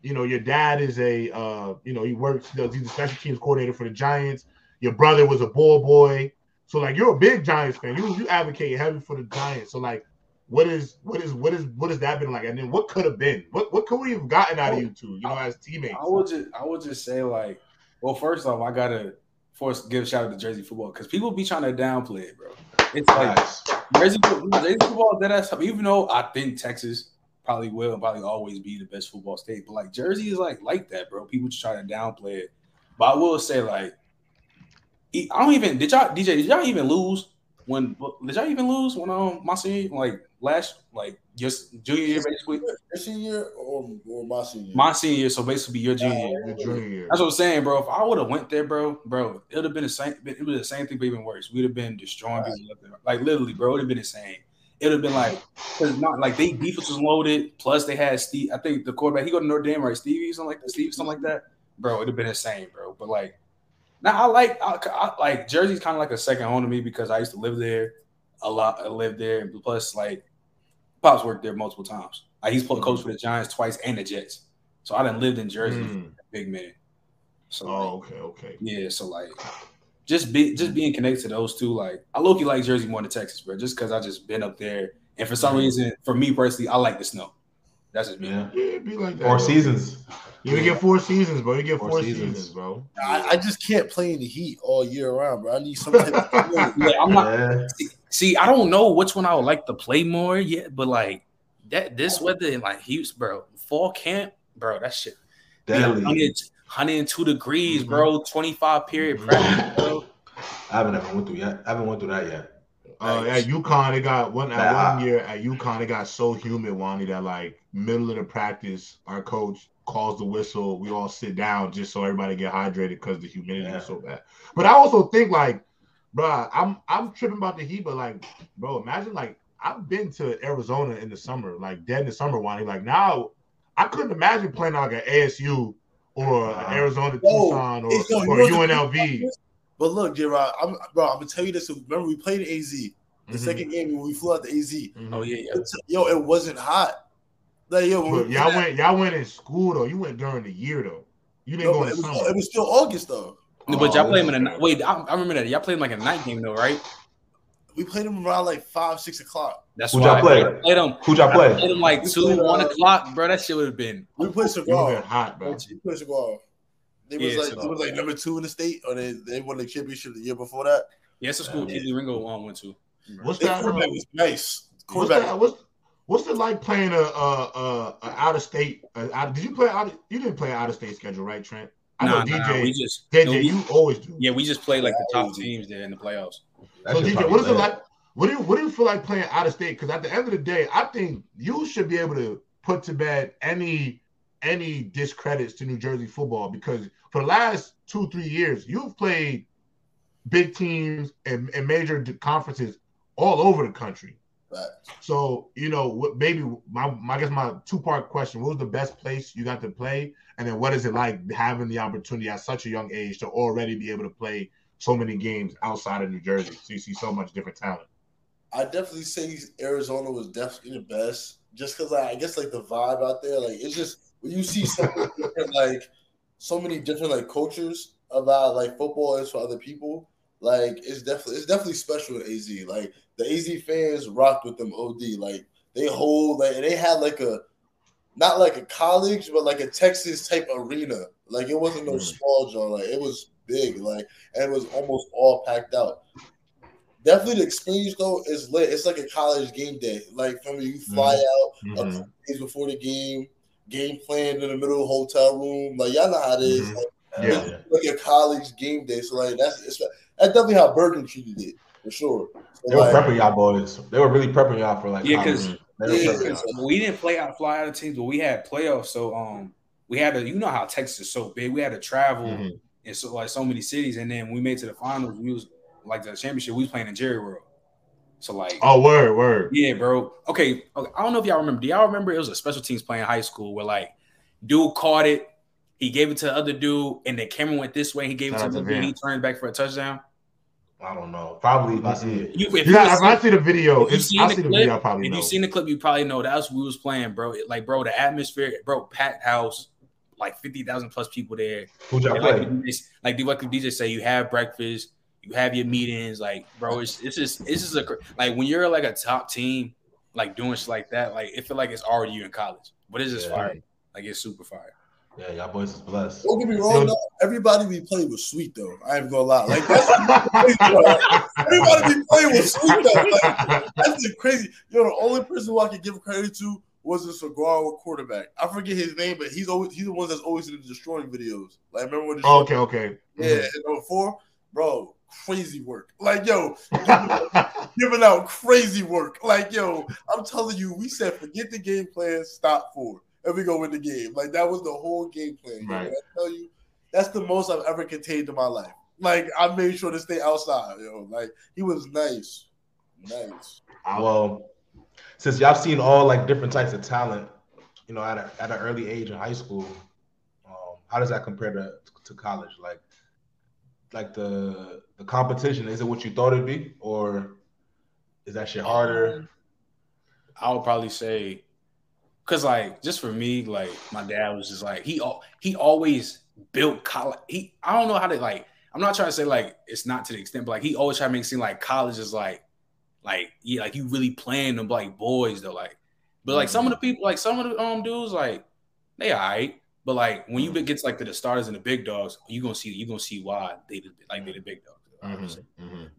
A: you know, your dad is a, uh, you know, he works. He's a special teams coordinator for the Giants. Your brother was a ball boy. So like you're a big Giants fan. You you advocate heavy for the Giants. So like, what is what is what is what has that been like? And then what could have been? What what could we have gotten out of you two? You know, as teammates.
B: I would just I would just say like, well, first off, I gotta force give a shout out to Jersey football because people be trying to downplay it, bro. It's like
D: Facts.
B: Jersey, Jersey football that ass. Even though I think Texas probably will and probably always be the best football state, but like Jersey is like like that, bro. People just try to downplay it. But I will say like, I don't even did y'all DJ did y'all even lose when did y'all even lose when um my senior like last like just junior year basically
C: Your senior or, or my senior?
B: my senior year so basically your junior year.
A: Your junior year.
B: That's what I'm saying, bro. If I would have went there, bro, bro, it would have been the same. It would have the same thing, but even worse. We'd have been destroying people left and. Like literally, bro. It would have been insane. It would have been like, cause not like they defense was loaded. Plus they had Steve. I think the quarterback he go to Notre Dame, right? Stevie, something like that. Steve, something like that. Bro, it'd have been insane, bro. But like, now I like, I, I like Jersey's kind of like a second home to me because I used to live there a lot. I lived there, and plus like, pops worked there multiple times. Like he's played coach for the Giants twice and the Jets. So I done lived in Jersey
A: Mm.
B: big minute. So
A: Oh,
B: like,
A: okay, okay.
B: yeah, so like just be just being connected to those two, like I low key like Jersey more than Texas, bro. Just because I just been up there, and for some reason, for me personally, I like the snow. That's just me.
D: Yeah,
A: Yeah, it'd be like that.
D: four seasons.
A: You get four seasons, bro. You get four,
D: Four
A: seasons.
D: seasons.
A: bro.
C: I, I just can't play in the heat all year round, bro. I need some type of
B: Yeah, I'm not.
D: Yeah.
B: See, see, I don't know which one I would like to play more yet, but like that, this weather in like Houston, bro, fall camp, bro, that shit.
D: Deadly.
B: 100 102 degrees,
A: Mhm.
B: bro. 25 period
A: Mhm.
B: practice, bro.
D: I haven't ever went through yet. I haven't went through that yet.
A: Uh,
B: Nice.
A: at UConn, it got one at one year at UConn. It got so humid, Wani, that like middle of the practice, our coach calls the whistle. We all sit down just so everybody get hydrated because the humidity
D: Yeah.
A: is so bad. But I also think like, bro, I'm I'm tripping about the heat, but like, bro, imagine like I've been to Arizona in the summer, like dead in the summer, Wani. Like now, I couldn't imagine playing like an ASU or
D: Nah.
A: an Arizona
C: Yo,
A: Tucson or,
C: yo, you
A: or
C: know what the-
A: UNLV.
C: But look, J Rod, I'm bro, I'm gonna tell you this. Remember, we played in AZ. The
A: Mhm,
C: second game when we flew out to AZ.
A: mhm.
B: Oh yeah, yeah.
C: Yo, it wasn't hot. Like yo, when
A: But y'all
C: played
A: went y'all went in school though. You went during the year though. You didn't
C: no,
A: go
C: but
A: in
C: it,
A: the
C: was,
A: summer.
C: it was still August though.
B: But y'all
A: Oh,
B: play him in a night. Wait, I, I remember that. Y'all played him like a night game though, right?
C: We played them around like five, six o'clock.
B: That's
D: Who'd y'all
B: I
D: play?
B: played, played him.
D: Who'd y'all
B: I
D: play?
B: played him like
C: We
B: two,
C: played,
B: one
C: uh,
B: o'clock, bro. That shit would have been.
C: We played
A: You was
C: Saguaro.
A: been hot, bro.
C: We played Saguaro. They was
B: Yeah,
C: like
B: Saguaro.
C: they was like number two in the state, or they they won the championship the year before that.
B: Yeah, it's a school
C: Yeah.
B: Kelee Ringo um, went to.
A: What's
C: Their
A: that? uh,
C: quarterback was nice.
A: What's
C: Quarterback.
A: that? What's what's it like playing a a, a, a out of state? A, out, did you play out? Of, you didn't play out of state schedule, right, Trent? I know
B: Nah, nah,
A: DJ.
B: nah, we just
A: DJ,
B: no, we-
A: you always do.
B: yeah, we just play like the top teams there in the playoffs.
D: That
A: So DJ, what is it like? What do you what do you feel like playing out of state? Because at the end of the day, I think you should be able to put to bed any any discredits to New Jersey football because for the last two three years, you've played big teams and, and major conferences all over the country. So you know, what maybe my, my I guess my two part question: What was the best place you got to play, and then what is it like having the opportunity at such a young age to already be able to play so many games outside of New Jersey? So you see so much different talent.
C: I definitely say Arizona was definitely the best, just because I guess like the vibe out there, like it's just when you see so many different like so many different like cultures about like football is for other people. Like it's definitely it's definitely special at AZ. Like the AZ fans rocked with them OD. Like they hold like they had like a not like a college, but like a Texas type arena. Like it wasn't no
A: Mm.
C: small joint. Like it was big. Like and it was almost all packed out. Definitely the experience though is lit. It's like a college game day. Like from you fly out a
A: Mhm.
C: couple days before the game, game planned in the middle of the hotel room. Like y'all know how it is.
A: Mhm.
C: Like,
A: Yeah.
D: yeah.
C: like a college game day. So like that's it's, that's definitely how Bergen treated it for sure. So,
D: They were prepping y'all boys. They were really prepping y'all for like
B: Yeah,
D: college.
B: 'cause-
D: They were
C: Yeah,
B: Because we didn't play out fly out of teams, but we had playoffs. So um we had to you know how Texas is so big. We had to travel
A: Mhm.
B: in so like so many cities, and then we made to the finals. We was like the championship. We was playing in Jerry World. So like
A: Oh, word, word.
B: yeah, bro. Okay, okay, I don't know if y'all remember. Do y'all remember it was a special teams play in high school where like dude caught it, he gave it to the other dude, and the camera went this way. He gave it to
A: out
B: the dude, he turned back for a touchdown.
D: I don't know. Probably if I see it.
B: You, if
A: you if I see the video,
B: if you seen
A: I
B: the
A: see the
B: clip,
A: video. I probably
B: if
A: know.
B: you seen the clip, you probably know that's what we was playing, bro. It- Like, bro, the atmosphere, bro, packed house, like fifty thousand plus people there.
D: Who'd y'all
B: like,
D: play?
B: DJs like the like DJ say, you have breakfast, you have your meetings. Like, bro, it's it's just it's just a like when you're like a top team, like doing shit like that, like it feel like it's already you in college, but it's just
D: Yeah.
B: fire. Like it's super fire.
D: Yeah, y'all boys is blessed.
C: don't get me wrong, though, everybody we played was sweet though. I ain't gonna lie. Like that's, everybody we played was sweet though. Like, that's the crazy. Yo, the only person who I could give credit to was the Saguaro quarterback. I forget his name, but he's always he's the one that's always in the Deestroying videos. Like remember when the
A: Oh, okay, okay.
C: yeah, mm-hmm. and number oh four, bro, crazy work. Like yo, giving out crazy work. Like, yo, I'm telling you, we said forget the game plan, stop four, and we go win the game. Like that was the whole game plan. yo.
A: Right.
C: When I tell you, that's the most I've ever contained in my life. Like I made sure to stay outside, yo. Like he was nice, nice.
D: Well, since y'all seen all like different types of talent, you know, at a, at an early age in high school, um, how does that compare to to college? Like, like the the competition is it what you thought it'd be, or is that shit harder?
B: I would probably say, cause like just for me, like my dad was just like he al- he always built college. He I don't know how to like. I'm not trying to say like it's not to the extent, but like he always try to make it seem like college is like like yeah, like you really playing them like boys though. Like, but like some of the people, like some of the um dudes, like they alright. But like when you get to like to the starters and the big dogs, you gonna see you gonna see why they the, like they the big dogs.
A: Mhm, mhm.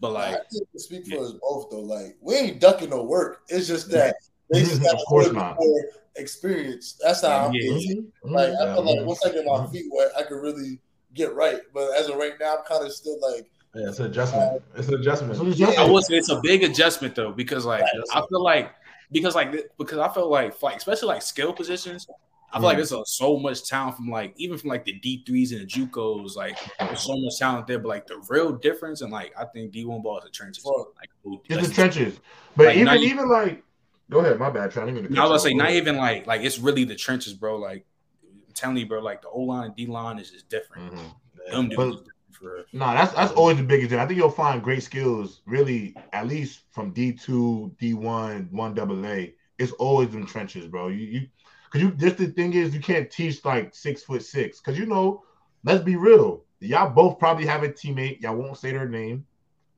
B: But like
C: I think to speak for us both though, like we ain't ducking no work. It's just that they just
A: Of
C: got a
A: course not.
C: more experience. That's how I'm
B: Yeah.
C: feeling.
A: Mhm,
C: Like
A: mhm.
C: I feel like
A: Mhm.
C: once I get my
A: Mhm.
C: feet wet, I could really get right. But as of right now, I'm kind of still like
D: Yeah, it's an adjustment. It's an adjustment.
A: So it's just-
B: I would say it's a big adjustment though, because like I feel like because like because I feel like like especially like skill positions, I feel like there's a, so much talent from like even from like the D threes and the JUCOs, like there's so much talent there. But like the real difference, and like I think D one ball is the trenches.
C: Bro.
B: Like,
A: It's
B: like,
A: the trenches. But
B: Like,
A: even even like go ahead, my bad, trying to even
B: I was gonna say not even like like it's really the trenches, bro. Like I'm telling you, bro, like the O line and D line is just different. Mm-hmm. Dudes
A: But-
B: is different for.
A: No, that's that's always the biggest thing. I think you'll find great skills, really, at least from D two, D one, one double A. It's always them trenches, bro. You you because you just the thing is you can't teach like six foot six because you know, let's be real, y'all both probably have a teammate. Y'all won't say their name,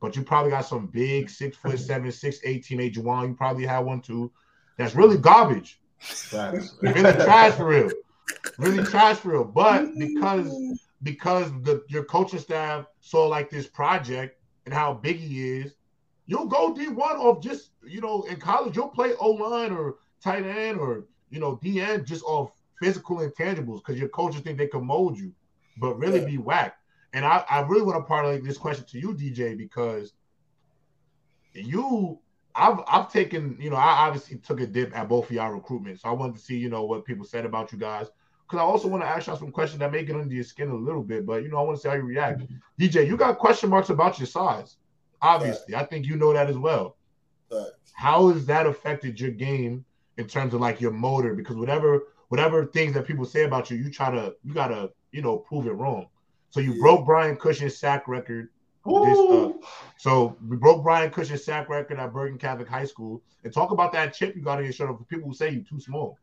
A: but you probably got some big six foot seven, six eight teammate. Juwan, you probably have one too. That's really garbage.
D: Facts.
A: really trash for real. Really trash for real. But because because the your coaching staff saw like this project and how big he is, you'll go D one off just you know in college you'll play O line or tight end or you know DN just off physical intangibles because your coaches think they can mold you, but really
C: Yeah.
A: be whacked. And I, I really want to parlay this question to you, DJ, because you I've I've taken, you know, I obviously took a dip at both of y'all recruitment. So I wanted to see, you know, what people said about you guys. Cause I also want to ask y'all some questions that may get under your skin a little bit, but you know, I want to see how you react. DJ, you got question marks about your size. Obviously, I think you know that as well.
C: Facts.
A: how has that affected your game in terms of like your motor? Because whatever whatever things that people say about you, you try to you gotta you know prove it wrong. So you
C: Yeah.
A: broke Brian Cushing's sack record. This, uh, so we broke Brian Cushing's sack record at Bergen Catholic High School. And talk about that chip you got on your shoulder for people who say you're too small.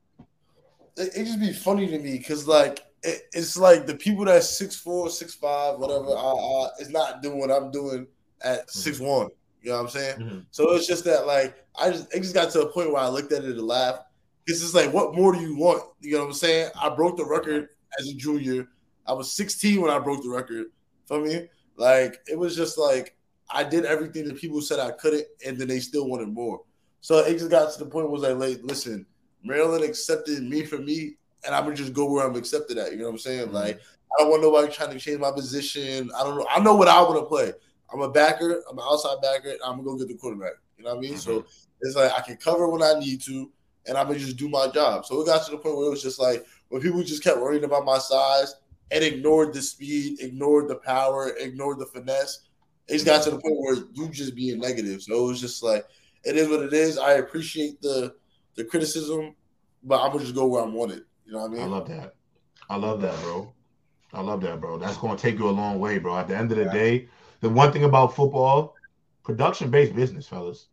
C: it, it just be funny to me because like it, it's like the people that's six four, six five, whatever, uh, uh, is not doing what I'm doing at six one. You know what I'm saying?
A: Mhm.
C: So it's just that like I just it just got to a point where I looked at it and laughed. It's just like, what more do you want? You know what I'm saying? I broke the record as a junior. I was 16 when I broke the record. For me, like it was just like I did everything that people said I couldn't, and then they still wanted more. So it just got to the point where it was like, like, listen, Maryland accepted me for me, and I'm gonna just go where I'm accepted at. You know what I'm saying?
A: Mhm.
C: Like I don't want nobody trying to change my position. I don't know. I know what I want to play. I'm a backer. I'm an outside backer. and I'm gonna go get the quarterback. You know what I mean? So it's like I can cover when I need to, and I'm gonna just do my job. So it got to the point where it was just like when people just kept worrying about my size and ignored the speed, ignored the power, ignored the finesse. It just got to the point where you just being negative. So it was just like it is what it is. I appreciate the the criticism, but I'm gonna just go where I'm wanted. You know what I mean?
A: I love that. I love that, bro. I love that, bro. That's going to take you a long way, bro. At the end of the day, the one thing about football, production-based business, fellas.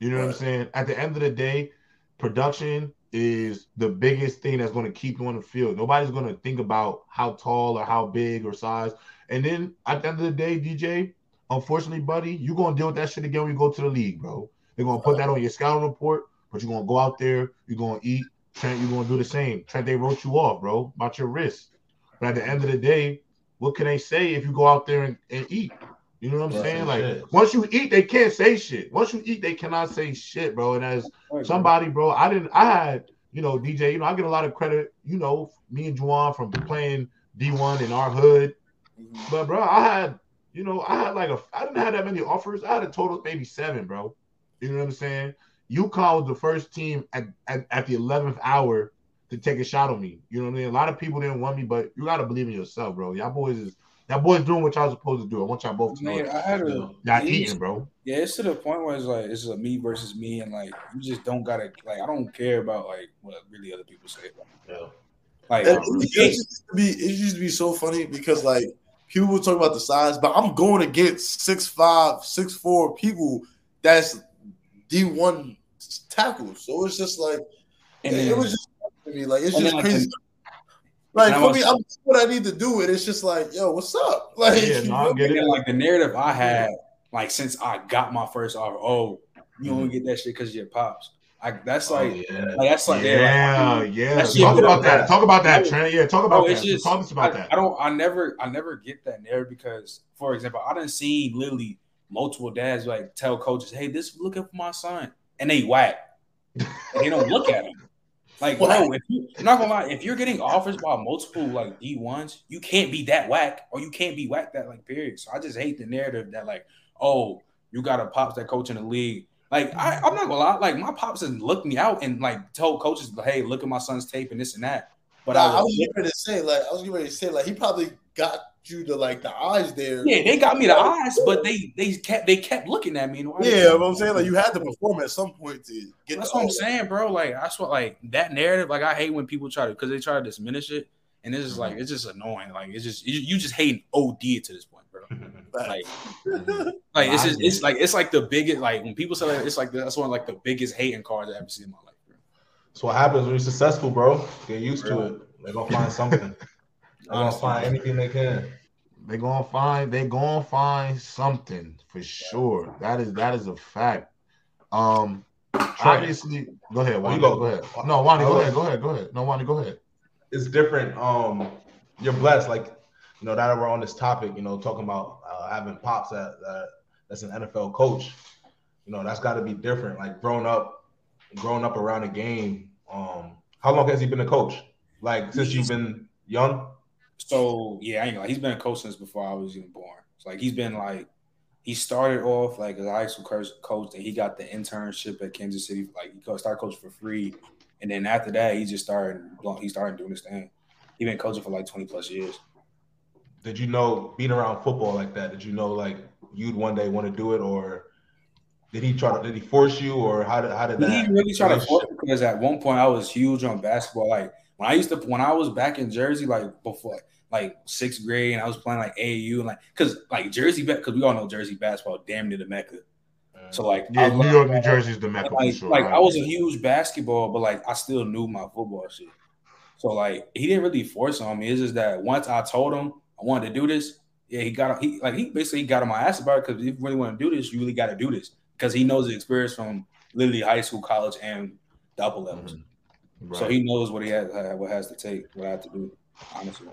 A: You know what I'm saying? At the end of the day, production is the biggest thing that's going to keep you on the field. Nobody's going to think about how tall or how big or size. And then at the end of the day, DJ, unfortunately, buddy, you're going to deal with that shit again when you go to the league, bro. They're going to put that on your scouting report, but you're going to go out there, you're going to eat. Trent, you're going to do the same. Trent, they wrote you off, bro, about your wrist. But at the end of the day, what can they say if you go out there and, and eat? You know what I'm
D: Right,
A: saying? Like
D: shit.
A: once you eat, they can't say shit. Once you eat, they cannot say shit, bro. And as somebody, bro, I didn't. I had, you know, DJ. You know, I get a lot of credit. You know, me and Juwan from playing D1 in our hood.
C: Mhm.
A: But bro, I had, you know, I had like a. I didn't have that many offers. I had a total of maybe seven, bro. You know what I'm saying? UConn was the first team at, at, at the 11th hour to take a shot on me. You know what I mean? A lot of people didn't want me, but you gotta believe in yourself, bro. Y'all boys is y'all boys doing what y'all supposed to do. I want y'all both to know
B: Man,
A: that.
B: I had a
A: Y'all eating, bro.
B: Yeah, it's to the point where it's like it's a me versus me, and like you just don't gotta like I don't care about like what really other people say.
D: Yeah.
B: Like
C: it, it used to be it used to be so funny because like people would talk about the size, but I'm going against six five, six four people that's D one tackles. So it's just like
B: and
C: it,
B: then,
C: it was just to me like it's just
B: then,
C: crazy.
B: like,
C: Like for me, I'm what I need to do, and it's just like, yo, what's up? Like,
A: Yeah, no, I
C: you
A: get
B: then, like the narrative I had like since I got my first offer. Oh, you
A: Mm-hmm.
B: only get that shit because of your pops. I, that's
D: Oh,
B: like
D: yeah.
B: like that's like
A: yeah,
B: like,
A: yeah.
B: that
A: Talk about that.
B: bad.
A: Talk about that,
B: No.
A: Trent. Yeah, talk about
B: Oh,
A: that.
B: just
A: talk us about
B: I,
A: that.
B: I don't. I never. I never get that narrative because, for example, I didn't see literally multiple dads like tell coaches, "Hey, this looking for my son," and they whack. They don't look at him. Like, bro, if you, I'm not gonna lie, if you're getting offers by multiple like D ones, you can't be that whack, or you can't be whack that like period. So I just hate the narrative that like, oh, you got a pops that coach in the league. Like, I, I'm not gonna lie, like my pops has looked me out and like told coaches, hey, look at my son's tape and this and that. But
C: Nah, I
B: I
C: was
B: was
C: getting ready to say, like, I was getting ready to say, like, he probably got you to like the eyes there.
B: Yeah, they got me the eyes, but they they kept they kept looking at me. And why-
C: Yeah, what I'm saying, like, you had to perform at some point to get.
B: That's what I'm saying, bro. Like that's what like that narrative. Like I hate when people try to because they try to diminish it, and it's just like mm-hmm. it's just annoying. Like it's just you, you just hate OD to this point, bro. Like mm-hmm. like it's just it's like it's like the biggest like when people say that it's like that's one of like the biggest hating cards I ever seen in my life, bro.
D: That's what happens when you're successful, bro. Get used to it. They're gonna find something. They're gonna find anything they can.
A: They gonna find they gonna find something for sure. That is that is a fact. Um obviously go ahead,
D: Oh,
A: Wani, go,
D: go.
A: ahead. No, Wani, go ahead, go ahead, go ahead. No, Wani, go ahead.
D: It's different. Um, you're blessed. Like you know, that we're on this topic. You know, talking about uh, having pops that, that that's an NFL coach. You know, that's got to be different. Like growing up, growing up around the game. Um, how long has he been a coach? Like since you've been young.
B: So yeah, I ain't gonna. He's been a coach since before I was even born. It's like he's been like he started off like as a high school coach, and he got the internship at Kansas City. Like he started coaching for free, and then after that, he just started. He started doing this thing. He been coaching for like twenty plus years.
D: Did you know being around football like that? Did you know like you'd one day want to do it, or Did he try to? Did he force you, or how did how did
B: He
D: that?
B: didn't really try to force because at one point I was huge on basketball. Like when I used to, when I was back in Jersey, like before, like sixth grade, and I was playing like AAU, and like because like Jersey, because we all know Jersey basketball, damn near the mecca. Mm. So like,
A: Yeah, New
B: love
A: York, New
B: Jersey
A: is the mecca
B: like,
A: sure.
B: like
A: right?
B: I was a huge basketball, but like I still knew my football shit. So like he didn't really force on me. It's just that once I told him I wanted to do this, yeah, he got he like he basically got on my ass about it because if you really want to do this, you really got to do this because he knows the experience from literally high school, college, and the upper levels. Mm.
A: Right.
B: So he knows what he has, what has to take, what I have to do. Honestly,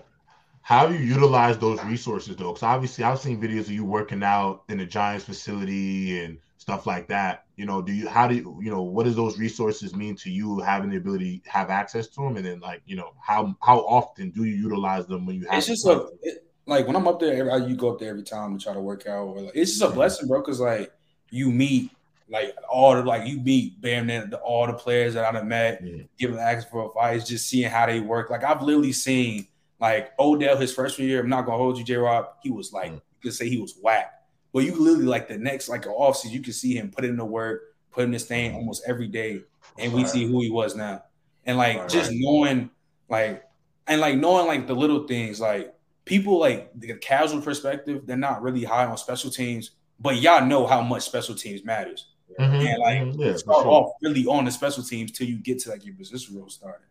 A: How have you utilize those resources though? Because obviously, I've seen videos of you working out in the Giants facility and stuff like that. You know, do you? How do you? You know, what does those resources mean to you? Having the ability, to have access to them, and then like, you know, how how often do you utilize them when you have?
B: it's just a it, like when I'm up there, every, you go up there every time to try to work out, or like it's just a blessing, bro. Because like you meet like all the like you meet bam then all the players that I've met,
A: Yeah.
B: giving access for advice, just seeing how they work. Like I've literally seen like Odell his freshman year. I'm not gonna hold you, J. Rob. He was like
A: Mm.
B: you could say he was whack, but you literally like the next like offseason, you can see him put in the work, putting this thing almost every day, and we
D: Right.
B: see who he was now. And like
D: Right,
B: just
D: right.
B: knowing like and like knowing like the little things like people like the casual perspective they're not really high on special teams but y'all know how much special teams matters
A: Mhm,
B: and like
A: mhm, yeah,
B: start
A: sure.
B: off really on the special teams till you get to like your position role starting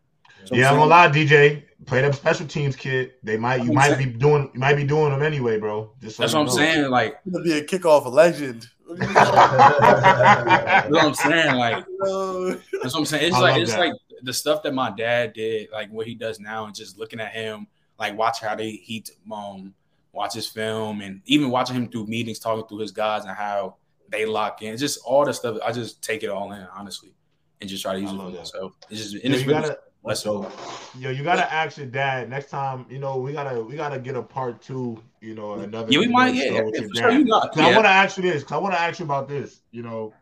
B: So
A: yeah, I'm
B: saying-
A: gonna lie, DJ. Play them special teams, kid. They might, you might
B: saying-
A: be doing, you might be doing them anyway, bro. Just so
B: that's
A: you
B: what i'm
A: know.
B: saying like
C: gonna be a kickoff legend.
B: that's what i'm saying like That's what I'm saying. It's
A: I
B: like it's
A: that.
B: like the stuff that my dad did, like what he does now, and just looking at him, like watch how they he um watch his film, and even watching him through meetings, talking through his guys, and how they lock in. Just all the stuff. I just take it all in, honestly, and just try to use
A: I
B: it for
A: that.
B: myself. It's just
A: Yo,
B: it's
A: you
B: really
A: gotta,
B: less
D: So
A: yo, you gotta ask your dad next time. You know, we gotta, we gotta get a part two. You know, another.
B: Yeah, we might. Yeah, yeah, sure. You know,
A: 'Cause I want to ask you this. Cause I want to ask you about this. You know,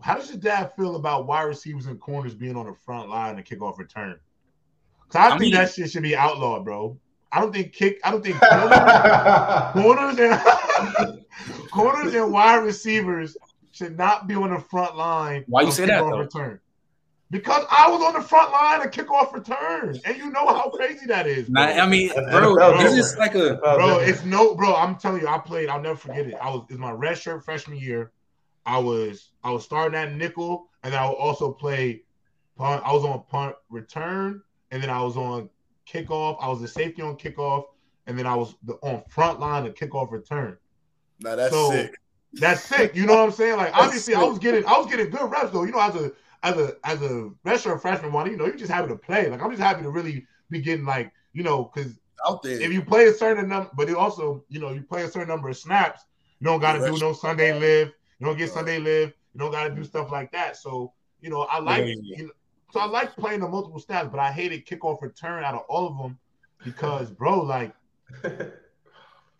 A: how does your dad feel about wide receivers and corners being on the front line and kickoff return? Cause I,
B: I
A: think
B: mean-
A: that shit should be outlawed, bro. I don't think kick. I don't think corners, corners and corners and wide receivers should not be on the front line.
B: Why you
A: of
B: say that, though?
A: Return. Because I was on the front line of kickoff return, and you know how crazy that is.
B: Nah,
A: bro.
B: I mean,
D: NFL
B: bro, this is like a
A: bro, it's no, bro. I'm telling you, I played. I'll never forget it. I was it's my red shirt freshman year. I was I was starting at nickel, and then I would also play punt. I was on punt return, and then I was on kickoff. I was a safety on kickoff, and then I was the, on front line of kickoff return.
C: Nah, that's
A: So-
C: sick.
A: That's sick. You know what I'm saying? Like obviously, I was getting I was getting good reps though. You know, as a as a as a redshirt freshman one, you know, you're just happy to play. Like I'm just happy to really be getting like you know because
C: Out there.
A: if you play a certain number, but it also, you know, you play a certain number of snaps, you don't got to do no Sunday live. You don't get Sunday live. You don't got to do stuff like that. So, you know, I like,
B: Yeah, yeah,
A: you know, so I like playing the multiple snaps, but I hated kickoff return out of all of them because, bro, like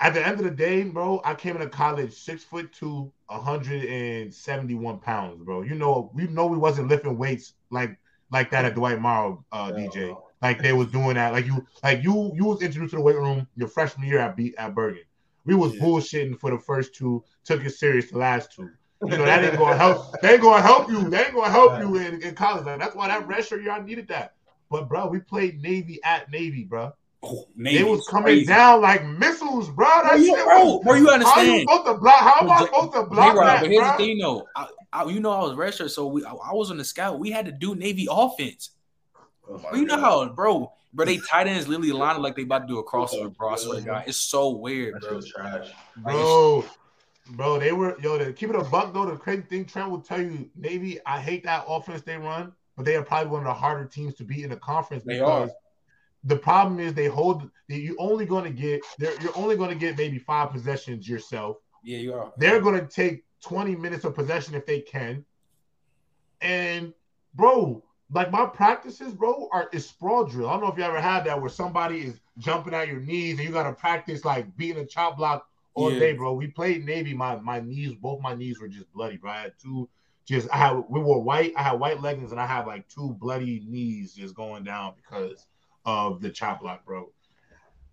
A: at the end of the day, bro, I came into college six foot two, 171 pounds, bro. You know, we know we wasn't lifting weights like like that at Dwight Morrow, uh, DJ like they was doing that. Like you, like you, you was introduced to the weight room your freshman year at B, at Bergen. We was
C: Yeah.
A: bullshitting for the first two, took it serious the last two. You know that ain't gonna help. They ain't gonna help you. They ain't gonna help you in, in college. Like, that's why that red shirt year I needed that. But bro, we played Navy at Navy, bro.
B: Oh,
A: They was coming
B: crazy.
A: down like missiles, bro. That
B: Bro, you,
A: shit
B: bro,
A: was.
B: bro, you
A: How you
B: understand?
A: supposed to block? How am I
B: J-
A: supposed to block
B: J-Rob,
A: that,
B: but here's
A: bro?
B: the thing, though. I, I, you know, I was redshirt, so we, I, I was on the scout. We had to do Navy offense.
C: Oh my
B: Bro, you know how, bro, bro, they tight ends literally lined like they about to do a crossover, bro. I swear to God, it's so weird, bro.
D: was trash.
A: Bro, bro, they were yo. To keep it a buck though, the crazy thing Trent will tell you, Navy. I hate that offense they run, but they are probably one of the harder teams to beat in the conference
B: They
A: because
B: are.
A: The problem is they hold. You're only going to get. You're only going to get maybe five possessions yourself.
B: Yeah, you are.
A: They're going to take 20 minutes of possession if they can. And bro, like my practices, bro, are is sprawl drill. I don't know if you ever had that where somebody is jumping at your knees and you got to practice like beating a chop block all
B: Yeah.
A: day, bro. We played Navy. My my knees, both my knees were just bloody, bro. I had two. Just I had we wore white. I had white leggings and I had like two bloody knees just going down because of the chop block, bro.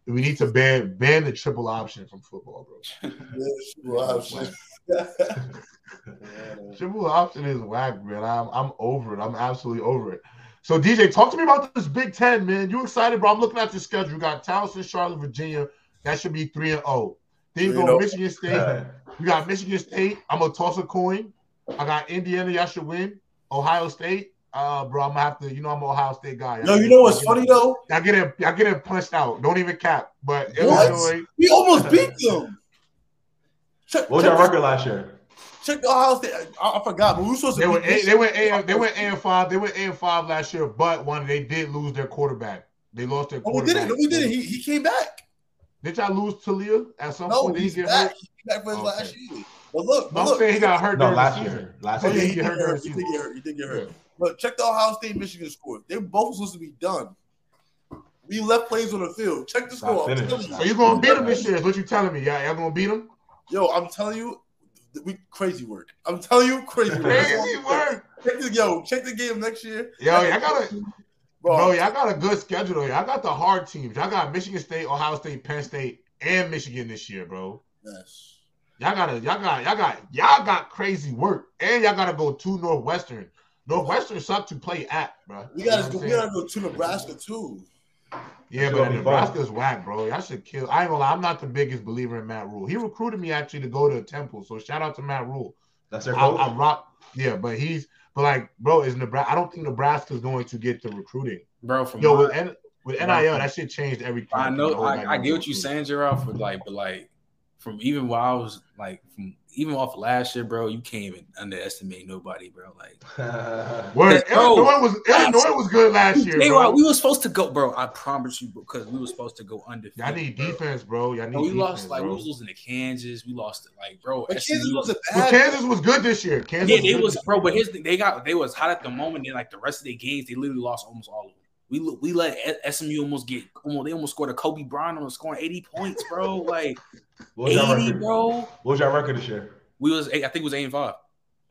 A: we need to ban ban the triple option from football, bro.
C: Well, shit.
A: Triple option is whack, man. I'm I'm over it. I'm absolutely over it. So DJ, talk to me about this Big Ten, man. You excited, bro? I'm looking at the schedule. You got Towson, Charlotte, Virginia. That should be three and zero. Then you go
C: oh.
A: Michigan State. You got Michigan State. I'm gonna toss a coin. I got Indiana. Y'all should win. Ohio State. Uh, bro, I'm gonna have to. You know, I'm an Ohio State guy.
C: Yo, you know what's funny though?
A: I get it. I get it punched out. Don't even cap. But
C: What?
A: Illinois.
C: We almost beat them. Check,
D: What was
C: check,
D: your record last year?
C: check the Ohio State. I, I forgot, but we were supposed to.
A: They went. A, they went. A, they went A and five. They went A and five last year. But one, they did lose their quarterback. They lost their
C: Oh, we did it. No, we did it. He, he came back.
A: Did y'all lose Taulia at some
C: No,
A: point? Did he
C: he's
A: get
C: back.
A: hurt?
C: He came back for his
A: Okay.
C: last year. But look, but
A: I'm
C: look.
A: saying he got hurt
D: No,
A: during
D: last
A: the season.
D: year. Last
A: year,
C: yeah,
A: yeah,
C: he
A: he
C: did
A: get
C: get
A: hurt
C: hurt. He did
A: the
C: get hurt. He did get hurt.
A: Yeah.
C: But check the Ohio State Michigan score. They both supposed to be done. We left plays on the field. Check the score. I'm
D: finished.
C: telling you.
A: So you gonna beat them this year? Is what you telling me? Yeah, y'all gonna beat them?
C: Yo, I'm telling you, we crazy work. I'm telling you, crazy work.
A: Crazy work.
C: Check the, yo, check the game next year.
A: Yo, y'all got a
C: Bro,
A: bro. Y'all got a good schedule though. Y'all got the hard teams. Y'all got Michigan State, Ohio State, Penn State, and Michigan this year, bro.
C: yes.
A: Y'all got to y'all got y'all got y'all got crazy work, and y'all got to go to Northwestern. Northwestern suck to play at, bro.
C: We gotta
A: what
C: go, we gotta go to Nebraska too.
A: Yeah,
D: That's
A: but
D: gonna
A: Nebraska's whack, bro. Y'all should kill. I ain't gonna lie. I'm not the biggest believer in Matt Rhule. He recruited me actually to go to Temple, so shout out to Matt Rhule.
D: That's their
A: I,
D: coach.
A: I rock. Yeah, but he's but like, bro, is Nebraska? I don't think Nebraska's going to get the recruiting.
B: bro. From
A: Yo,
B: my-
A: with, N, with NIL, that shit changed everything.
B: I know I, I get what you're saying, Gerald, for like, but like from even while I was like from even off last year, bro, you can't even underestimate nobody, bro. Like
A: Word,
B: Bro,
A: Illinois was Illinois was good last year,
B: Hey,
A: bro.
B: We were supposed to go, bro. I promise you, because we were supposed to go undefeated.
A: Y'all need defense, bro. Y'all need
B: No, we
A: defense,
B: lost like
A: bro.
B: we was losing to Kansas. We lost it like, bro.
C: But Kansas
B: SMU
C: wasn't
A: Well,
C: bad.
A: Kansas was good this year. Kansas
B: Yeah, they
A: good
B: was bro, but here's the, they got they was hot at the moment. Then like the rest of their games, they literally lost almost all of them. We we let SMU almost get almost they almost scored a Kobe Bryant on scoring 80 points, bro. Like
D: what was your
B: 80,
D: record?
B: bro.
D: What was your record this year?
B: We was eight, I think it was eight and five.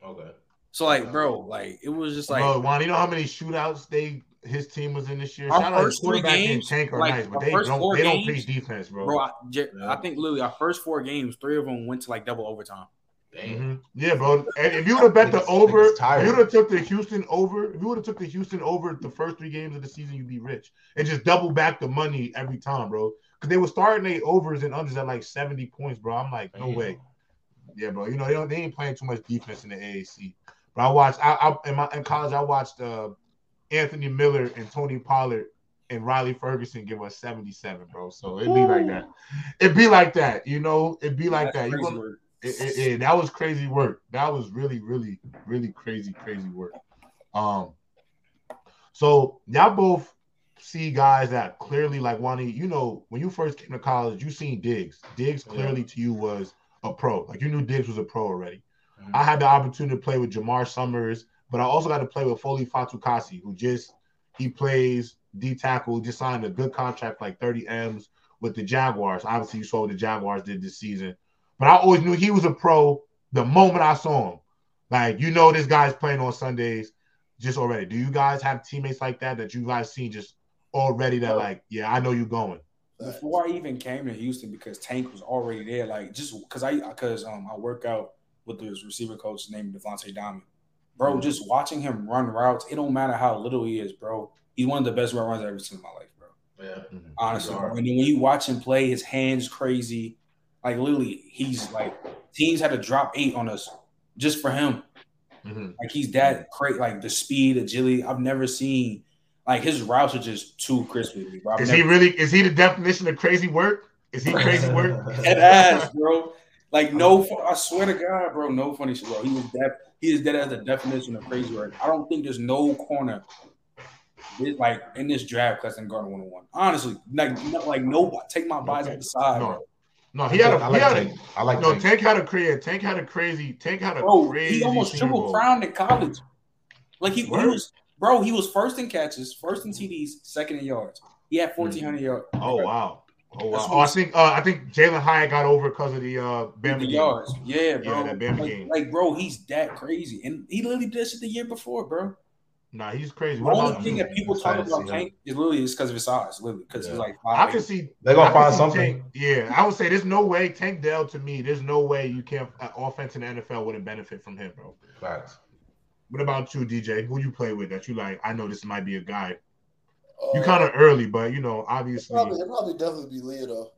D: Okay.
B: So like, bro, like it was just like
A: bro, Juwan, you know how many shootouts they his team was in this year?
B: Our
A: Shout out
B: first three
A: quarterback and
B: games,
A: Tank are
B: like,
A: nice, but they don't they don't
B: games,
A: play defense, bro.
B: bro. I. I think literally our first four games, three of them went to like double overtime.
D: Damn.
A: Mhm. Yeah, bro. And if you would have bet the over, if you would have took the Houston over, if you would have took the Houston over the first three games of the season, you'd be rich. And just double back the money every time, bro. Because they were starting their overs and unders at like 70 points, bro. I'm like, no
D: Damn.
A: way. Yeah, bro. You know, they, don't, they ain't playing too much defense in the AAC. But I watched I, I in my in college, I watched uh Anthony Miller and Tony Pollard and Riley Ferguson give us 77, bro. So it'd be like that. It'd be like that, you know, it'd be like that.
B: That's
A: You
B: crazy
A: gonna,
B: work.
A: It, it, it- that was crazy work. That was really, really, really crazy, crazy work. Um, so y'all both see guys that clearly like Wani, you know, when you first came to college, you seen Diggs. Diggs clearly to you was a pro. Like you knew Diggs was a pro already.
D: Mhm.
A: I had the opportunity to play with Jamar Summers, but I also got to play with Foley Fatukasi, who just he plays D tackle, just signed a good contract, like 30 M's with the Jaguars. Obviously, you saw what the Jaguars did this season. But I always knew he was a pro the moment I saw him. Like, you know, this guy's playing on Sundays just already. Do you guys have teammates like that that you guys seen just already that, like, yeah, I know you're going?
B: before I even came to Houston because Tank was already there. Like just because I because um I work out with this receiver coach named Devontae Diamond. Bro,
A: Mhm.
B: just watching him run routes, it don't matter how little he is, bro. He's one of the best route runners I've ever seen in my life, bro.
D: Yeah.
B: Honestly, bro. and then when you watch him play, his hands crazy. Like literally, he's like teams had to drop eight on us just for him.
A: Mhm.
B: Like he's that great, like the speed, agility. I've never seen like his routes are just too crispy. bro. I've
A: Is
B: never,
A: he really, is he the definition of crazy work? Is he crazy work?
B: Dead ass, bro. Like no, I swear to God, bro, no funny shit, bro. He was that. He is dead as the definition of crazy work. I don't think there's no corner, this- like in this draft class in Garden 101. Honestly, like no, like nobody. Take my bias
A: Okay.
B: at the side,
A: No.
B: Bro.
A: No, he had a,
D: I
A: he
D: like
A: had a,
D: Tank. I like
A: no,
D: Tank.
A: Tank had a crazy, Tank had a crazy, Tank had a
B: Bro,
A: crazy.
B: he almost triple crowned in college. Like he, he was, bro. He was first in catches, first in TDs, second in yards. He had 1,400 yards.
A: Oh wow. Oh wow.
B: That's what
A: Oh, I think uh, I think Jalin Hyatt got over because of the uh Bama
B: The
A: game.
B: yards, yeah, bro.
A: that Bama
B: like,
A: game.
B: like, bro, he's that crazy, and he literally did shit the year before, bro.
A: Nah, he's crazy.
B: The only thing
A: you?
B: that people talk about
D: see him.
B: Tank is literally just because of his size, literally because he's
D: Yeah.
B: like
A: I can see
D: They're gonna
A: I
D: find something.
A: Tank- yeah, I would say there's no way Tank Dell to me. There's no way you can't uh, offense in the NFL wouldn't benefit from him, bro.
D: Facts.
A: What about you, DJ? Who you play with that you like? I know this might be a guy. You
C: Uh,
A: kind of early, but you know, obviously.
C: probably, it'd probably definitely be Leah though.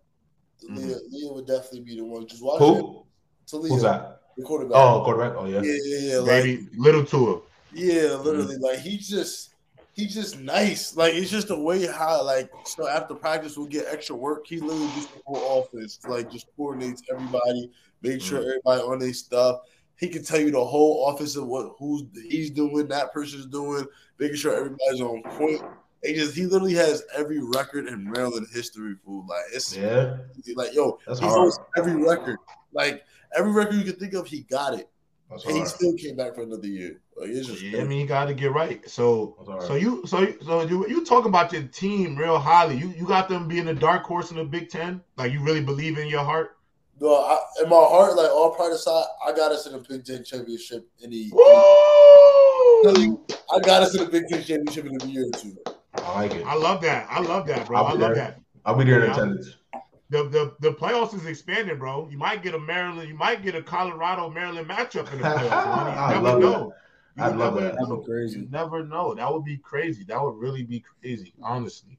A: Mm-hmm.
C: Leah, Leah would definitely be the one. Just watch it.
D: Who?
C: Taulia,
D: Who's that?
C: the quarterback.
D: Oh, quarterback. Oh, yeah.
C: yeah, yeah, yeah. Like,
A: Maybe little Tua.
C: Yeah, literally, like he's just he's just nice. Like it's just the way how like so after practice we'll get extra work. He literally just the whole offense, like just coordinates everybody, make sure
A: Mhm.
C: everybody on their stuff. He can tell you the whole office of what who's he's doing, that person's doing, making sure everybody's on point. He just he literally has every record in Maryland history, fool. Like it's
D: Yeah.
C: like yo,
D: That's
C: he
D: hard.
C: every record. Like every record you can think of, he got it.
D: That's
C: And he
D: hard.
C: still came back for another year. Like it's just
A: Yeah, I mean, you got to get right. So,
D: That's all right.
A: so you, so so you, you talk about your team real highly. You, you got them being a dark horse in the Big Ten. Like you really believe in your heart.
C: No, I, in my heart, like all pride aside, I got us in the Big Ten championship in the.
A: Woo!
C: I got us in the Big Ten championship in a year or two.
D: I like it.
A: I love that. I love that, bro.
D: I'll
A: I love
D: there.
A: that.
D: I'll be there in attendance.
A: The, the the playoffs is expanding, bro. You might get a Maryland, you might get a Colorado Maryland matchup in the playoffs. man. You
D: I
A: never
D: love
A: know. You
D: I'd love
A: never
D: that.
B: That'd be crazy.
A: You never know. That would be crazy. That would really be crazy, honestly.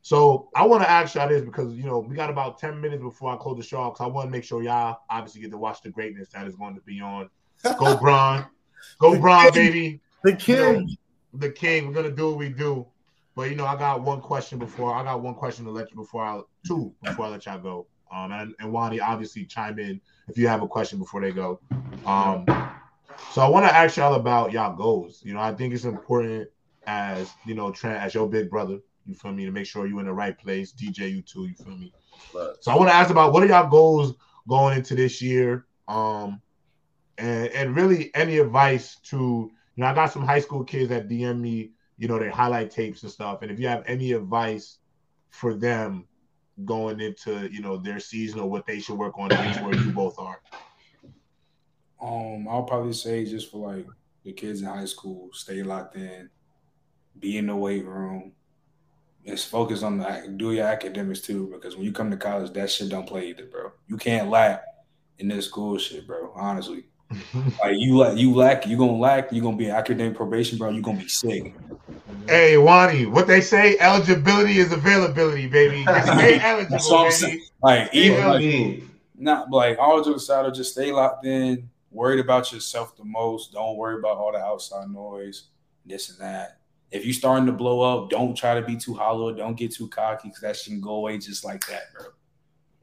A: So I want to ask y'all this because you know we got about ten minutes before I close the show. Because I want to make sure y'all obviously get to watch the greatness that is going to be on. Go Bron, go Bron, baby.
C: The
A: You know, the king. We're gonna do what we do. But you know, I got one question before I got one question to let you before I two before I let y'all go. Um, and, and Wani obviously chime in if you have a question before they go. Um, so I want to ask y'all about y'all goals. You know, I think it's important as you know, Trent, as your big brother. You feel me to make sure you're in the right place. DJ, you too. You feel me. So I want to ask about what are y'all goals going into this year? Um, and and really any advice to you know, I got some high school kids that DM me, you know, their highlight tapes and stuff. And if you have any advice for them going into you know their season or what they should work on, at least where you both are.
B: Um, I'll probably say just for like the kids in high school, stay locked in, be in the weight room, and focus on the do your academics too. Because when you come to college, that shit don't play either, bro. You can't lack in this school shit, bro. Honestly, like you lack, you lack, you gonna lack. You gonna be in academic probation, bro. You gonna be sick.
A: hey, Wani, what they say, eligibility is availability, baby. Stay
B: That's
A: eligible,
B: what I'm saying. Like even like not like all jokes aside, just stay locked in. Worried about yourself the most. Don't worry about all the outside noise, this and that. If you starting to blow up, don't try to be too hollow. Don't get too cocky because that shit can go away just like that, bro.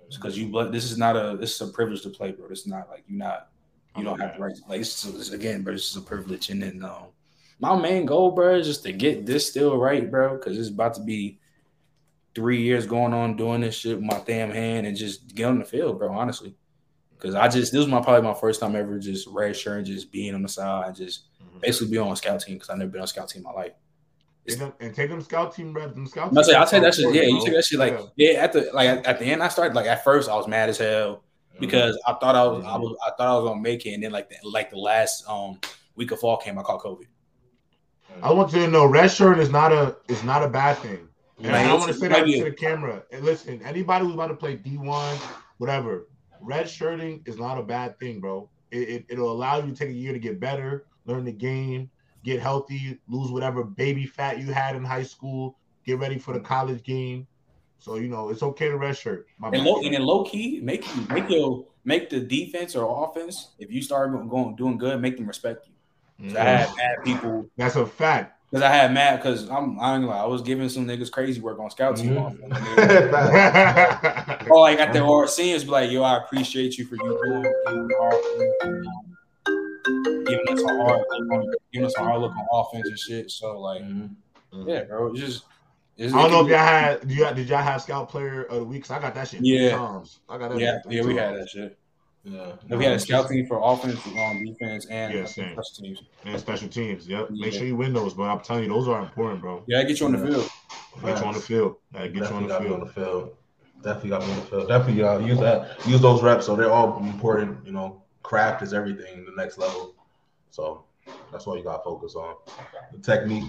B: Because you, but this is not a this is a privilege to play, bro. It's not like you're not you don't have the right. Like this is, again, bro. This is a privilege, and then um, my main goal, bro, is just to get this still right, bro. Because it's about to be three years going on doing this shit with my damn hand and just get on the field, bro. Honestly, because I just this was my probably my first time ever just red shirt and just being on the side and just
A: Mhm.
B: basically being on a scout team because I've never been on a scout team in my life.
A: Them, and take them scout team reps. Them scout
B: I'm say I'll
A: teams
B: take that shit. Yeah, you take that shit like
A: Yeah.
B: yeah. At the like at, at the end, I started like at first I was mad as hell because I thought I was I was I thought I was gonna make it, and then like the, like the last um week of fall came, I caught COVID.
A: I want you to know, red shirt is not a is not a bad thing. And
B: Like,
A: I want to
B: it's-
A: say that to the camera. And listen, anybody who's about to play D one, whatever, red shirting is not a bad thing, bro. It, it it'll allow you to take a year to get better, learn the game, get healthy, lose whatever baby fat you had in high school, get ready for the college game. So you know it's okay to red shirt. My
B: And low and then low key, make you make your make the defense or offense. If you start going, going doing good, make them respect you. 'Cause I had mad people
A: That's a fact.
B: because I had mad because I'm I ain't gonna lie, I was giving some niggas crazy work on scout team.
D: Mhm.
B: offense. Or like at the or seniors be like, yo, I appreciate you for you doing, doing hard, giving us a hard look on giving us a hard look on offense and shit. So like, yeah, bro, just it's,
A: I don't know if y'all had. Do you did y'all have scout player of the week? 'Cause I got that shit. three
B: Yeah.
A: times. I got that.
B: yeah,
A: three
B: yeah, we had that shit.
D: Yeah.
B: We had a scout team for offense, on defense, and
A: Yeah, same.
B: special teams.
A: And special teams. Yep. Make
B: Yeah.
A: sure you win those, but I'm telling you, those are important, bro.
B: Yeah, I get you on the field.
A: Get you on the field. Gotta get you on the
D: got me on
A: field.
D: the field. Definitely got me on the field. Definitely uh, use that. Use those reps. So they're all important. You know, craft is everything. The next level. So That's what you got to focus on. The technique.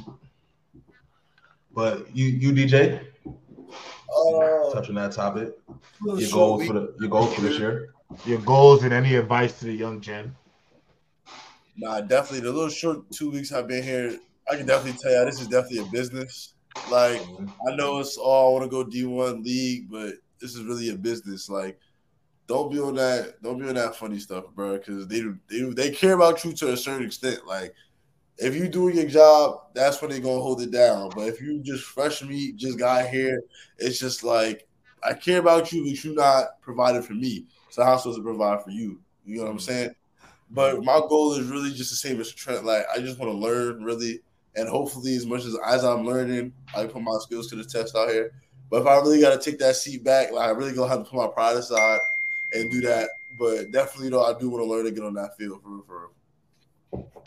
D: But you, you DJ,
C: Uh,
D: touching that topic. Your
C: short
D: goals
C: week.
D: for the your goals for this year.
A: Your goals and any advice to the young gen?
C: Nah, definitely. The little short two weeks I've been here, I can definitely tell you this is definitely a business. Like I know it's all I want to go D one league, but this is really a business. Like, don't be on that. Don't be on that funny stuff, bro. Because they they they care about you to a certain extent. Like, if you doing your job, that's when they're gonna hold it down. But if you just fresh meat, just got here, it's just like I care about you, but you're not providing for me. So how am supposed to provide for you? You know what I'm mm-hmm. saying? But my goal is really just the same as Trent. Like I just want to learn really, and hopefully, as much as as I'm learning, I put my skills to the test out here. But if I really got to take that seat back, like I really gonna have to put my pride aside and do that. But definitely, though, I do want to learn to get on that field for real, for real.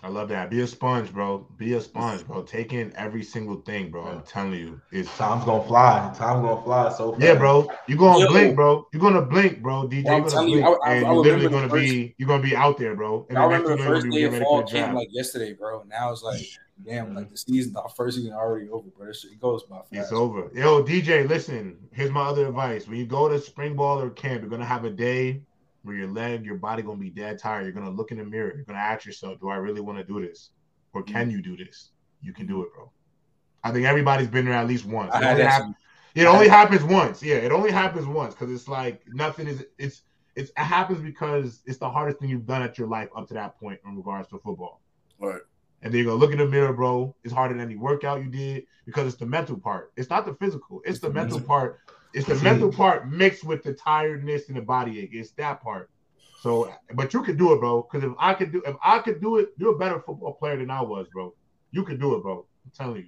A: I love that. Be a sponge, bro. Be a sponge, bro. Take in every single thing, bro. I'm telling you, it's
D: Time's gonna fly. Time's gonna fly so fast.
A: yeah, bro. You're gonna
B: Yo.
A: blink, bro. You're gonna blink, bro. DJ,
B: Well, I'm
A: you're gonna
B: telling you,
A: blink,
B: I- I-
A: and
B: I
A: you're literally gonna
B: the
A: be you're gonna be out there, bro. And
B: I remember the
A: thing you know,
B: first day of
A: getting
B: fall came
A: draft.
B: like yesterday, bro. Now it's like, damn, like the season, the first season already over, bro. It goes by fast.
A: It's over. Yo, DJ, listen. Here's my other advice. When you go to spring ball or camp, you're gonna have a day where your leg, your body gonna be dead tired. You're gonna look in the mirror. You're gonna ask yourself, do I really want to do this? Or can
B: Mm.
A: you do this? You can do it, bro. I think everybody's been there at least once. It only,
B: that.
A: hap- it only happens once. Yeah, it only happens once because it's like nothing is it's it's it happens because it's the hardest thing you've done at your life up to that point in regards to football.
C: Right.
A: And then you go look in the mirror, bro. It's harder than any workout you did because it's the mental part. It's not the physical. It's the mental part. It's the mental part mixed with the tiredness and the body ache. It's that part. So, but you could do it, bro. Because if I could do, if I could do it, you're a better football player than I was, bro. You could do it, bro. I'm telling you,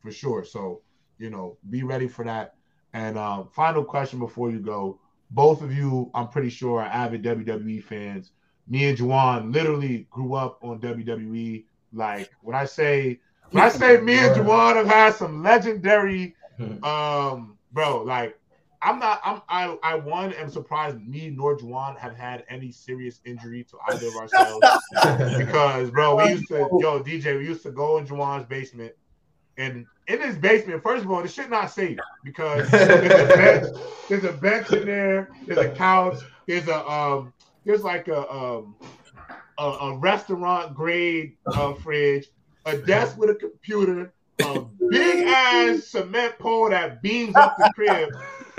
A: for sure. So, you know, be ready for that. And um, final question before you go: Both of you, I'm pretty sure, are avid WWE fans. Me and Juwan literally grew up on WWE. Like when I say when I say me and Juwan have had some legendary um bro, like I'm not I'm I I one am surprised me nor Juwan have had any serious injury to either of ourselves because bro, we used to yo DJ, we used to go in Juwan's basement and in his basement, first of all, the shit not safe because there's a bench, there's a bench in there, there's a couch, there's a um there's like a um a, a restaurant grade uh, fridge, a desk with a computer, a big ass cement pole that beams up the crib,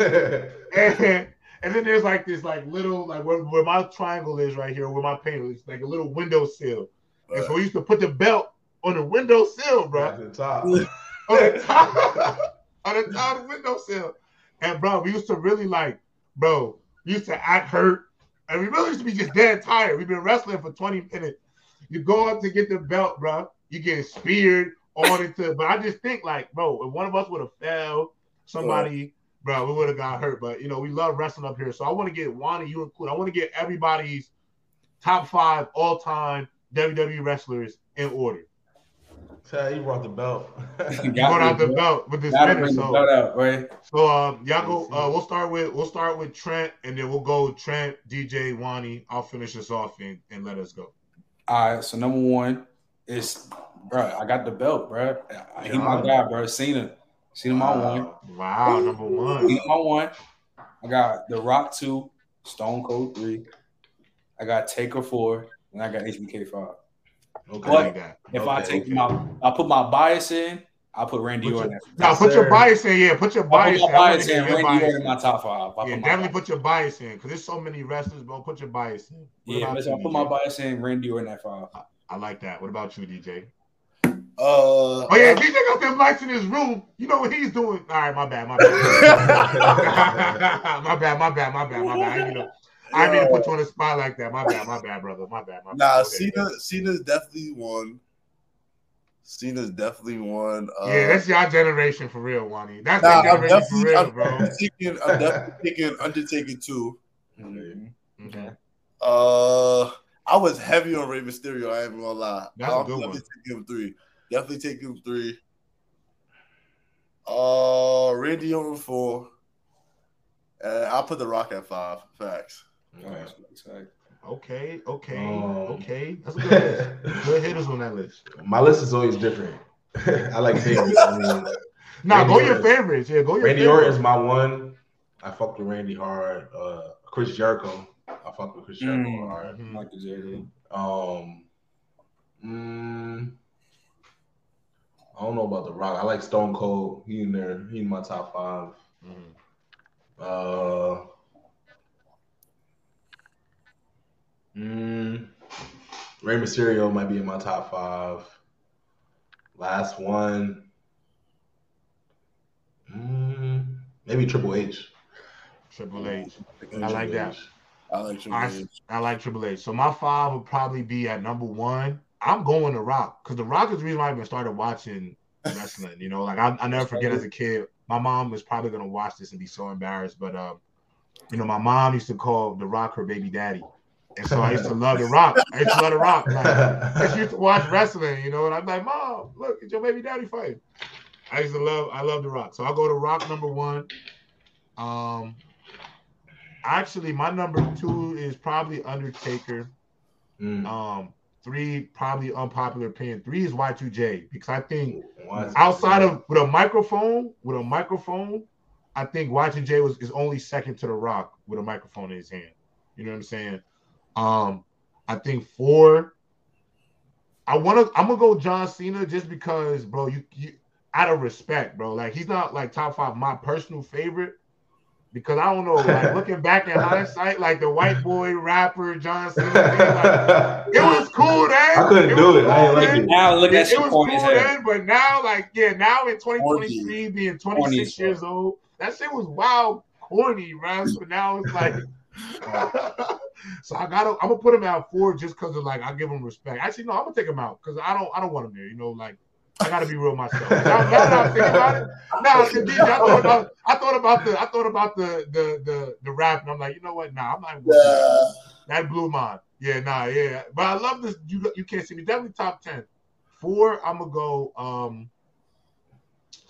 A: and, and then there's like this like little like where, where my triangle is right here, where my panel is like a little window sill. And so we used to put the belt on the window sill, bro
D: At the top.
A: on the top on the top of the windowsill. And bro, we used to really like, bro, we used to act hurt. And we really used to be just dead tired. We've been wrestling for 20 minutes. You go up to get the belt, bro. You get speared on into, but I just think like, bro, if one of us would have fell, somebody, bro, we would have got hurt. But you know, we love wrestling up here. So I want to get Wani, you include. I want to get everybody's top five all-time WWE wrestlers in order.
D: Tell you brought the belt.
A: You brought out the belt with this
B: Gotta
A: spinner.
B: bring the
A: So
B: belt out, right?
A: So um, y'all go. Uh, we'll start with we'll start with Trent, and then we'll go Trent, DJ, Wani. I'll finish this off and, and let us go.
B: All right, so number one is, bro, I got the belt, bro. He my guy, bro. Cena, Cena my one.
A: Wow, number one.
B: Cena my one. I got The Rock two, Stone Cold three. I got Taker four, and I got HBK five.
D: Okay.
A: I like that.
B: If I take
D: okay.
B: my, I put my bias in. I put Randy
A: Put
B: Orton.
A: your,
B: at-
A: now put your bias in. Yeah, put your
B: I
A: bias
B: put my bias in. Randy
A: bias
B: Orton in
A: in.
B: my top five. I
A: Yeah,
B: my
A: definitely
B: bias-
A: put your bias in because there's so many wrestlers, bro. Put your bias in. What
B: Yeah, listen, I put my bias in. Randy Orton at five.
A: I like that. What about you, DJ?
C: Uh,
A: Oh yeah, DJ got them lights in his room. You know what he's doing? All right, my bad, my bad, my bad, my bad, my bad, my bad. I didn't mean to, I didn't mean to put you on the spot like that. My bad, my bad, brother. My bad, my bad.
C: Nah,
A: Okay.
C: Cena, Cena's definitely one. Cena's definitely one. Uh,
A: Yeah, that's your generation for real, Wani. That's
C: nah,
A: your generation for real,
C: I'm
A: bro.
C: taking, I'm definitely taking Undertaker too.
B: Mhm.
A: Okay.
C: Uh, I was heavy on Rey Mysterio. I ain't gonna lie.
A: That's a
C: I'll
A: good
C: definitely
A: one.
C: take him three. Definitely take him three. Uh, Randy Orton four. Uh, I'll put The Rock at five. Facts.
D: Okay.
A: Okay, okay,
D: Um,
A: okay. That's a good list. Good hitters on that list.
D: My list is always different. I like favorites. I mean,
A: Nah,
D: Randy
A: go your favorites. Yeah, go your
D: Randy
A: favorites.
D: Orton is my one. I fucked with Randy hard. Uh, Chris Jericho. I fucked with Chris Jericho
B: Mm.
D: hard.
A: Mhm.
B: Like the JD.
D: Um, mm, I don't know about The Rock. I like Stone Cold. He in there. He in my top five.
A: Mhm.
D: Uh, mm, Rey Mysterio might be in my top five. Last one. Mm, maybe Triple H.
A: Triple H.
C: I
A: I like that.
C: I like Triple
A: I,
C: H.
A: I like Triple H. So my five would probably be at number one. I'm going to Rock because the Rock is the reason why I even started watching wrestling. You know, like I, I never forget as a kid, my mom was probably gonna watch this and be so embarrassed. But um, you know, my mom used to call the Rock her baby daddy, and so I used to love the Rock. I used to love the Rock. Like, I used to watch wrestling, you know, and I'm like, Mom, look, it's your baby daddy fighting. I used to love, I love the Rock. So I'll go to Rock number one. Um, actually, my number two is probably Undertaker.
D: Mm.
A: Um, three probably unpopular opinion. Three is Y2J because I think
D: Why-
A: outside of with a microphone, with a microphone, I think Y2J was is only second to the Rock with a microphone in his hand. You know what I'm saying? Um, I think four. I want to. I'm gonna go John Cena just because, bro. You, you out of respect, bro. Like he's not like top five my personal favorite because I don't know. Like looking back in hindsight, like the white boy rapper John Cena, like, it was cool then.
D: I couldn't do
A: was
D: it. I didn't like it.
B: Now look at
A: it
B: you
A: was cool
B: as hell.
A: then, but now, like, yeah, now in 2023, being 26
B: as fuck.
A: years old, that shit was wild corny, man. So now it's like, so I gotta, I'm gonna put him out four just because of like I give him respect. Actually, no, I'm gonna take him out because I don't, I don't want him there. You know, like I gotta be real myself. Now, now that I'm thinking about it, now DJ, I thought about, I thought about the, I thought about the, the, the, the rap, and I'm like, you know what? Nah, I'm not.
C: Yeah.
A: That blew mine. Yeah, nah, yeah. But I love this. You you can't see me. Definitely top ten. Four, I'm gonna go. Um,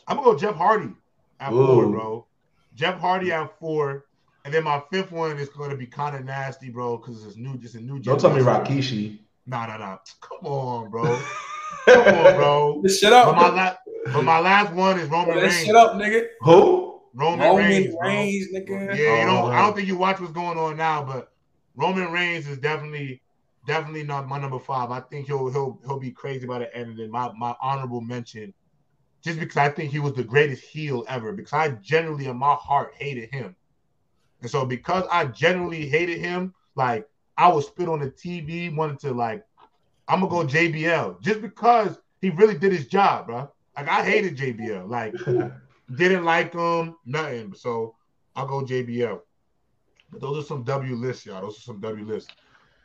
A: I'm gonna go Jeff Hardy at four, bro. Jeff Hardy at four, and then my fifth one is gonna be kind of nasty, bro, because it's new, just a new.
D: Don't tell me. Rikishi.
A: Nah, nah, nah. Come on, bro. Come on, bro.
B: This shit up.
A: But my last, but my last one is Roman Reigns.
B: Shut up, nigga.
D: Who?
A: Roman,
B: Roman
A: Reigns,
B: Reigns,
A: bro.
B: nigga.
A: Yeah, you know,
D: Oh,
A: I don't think you watch what's going on now, but Roman Reigns is definitely, definitely not my number five. I think he'll he'll he'll be crazy by the end. And then my my honorable mention, just because I think he was the greatest heel ever. Because I generally in my heart hated him, and so because I generally hated him, like I would spit on the TV, wanted to like, I'm gonna go JBL just because he really did his job, bro. Like I hated JBL, like didn't like him, nothing. So I'll go JBL. But those are some W lists, y'all. Those are some W lists.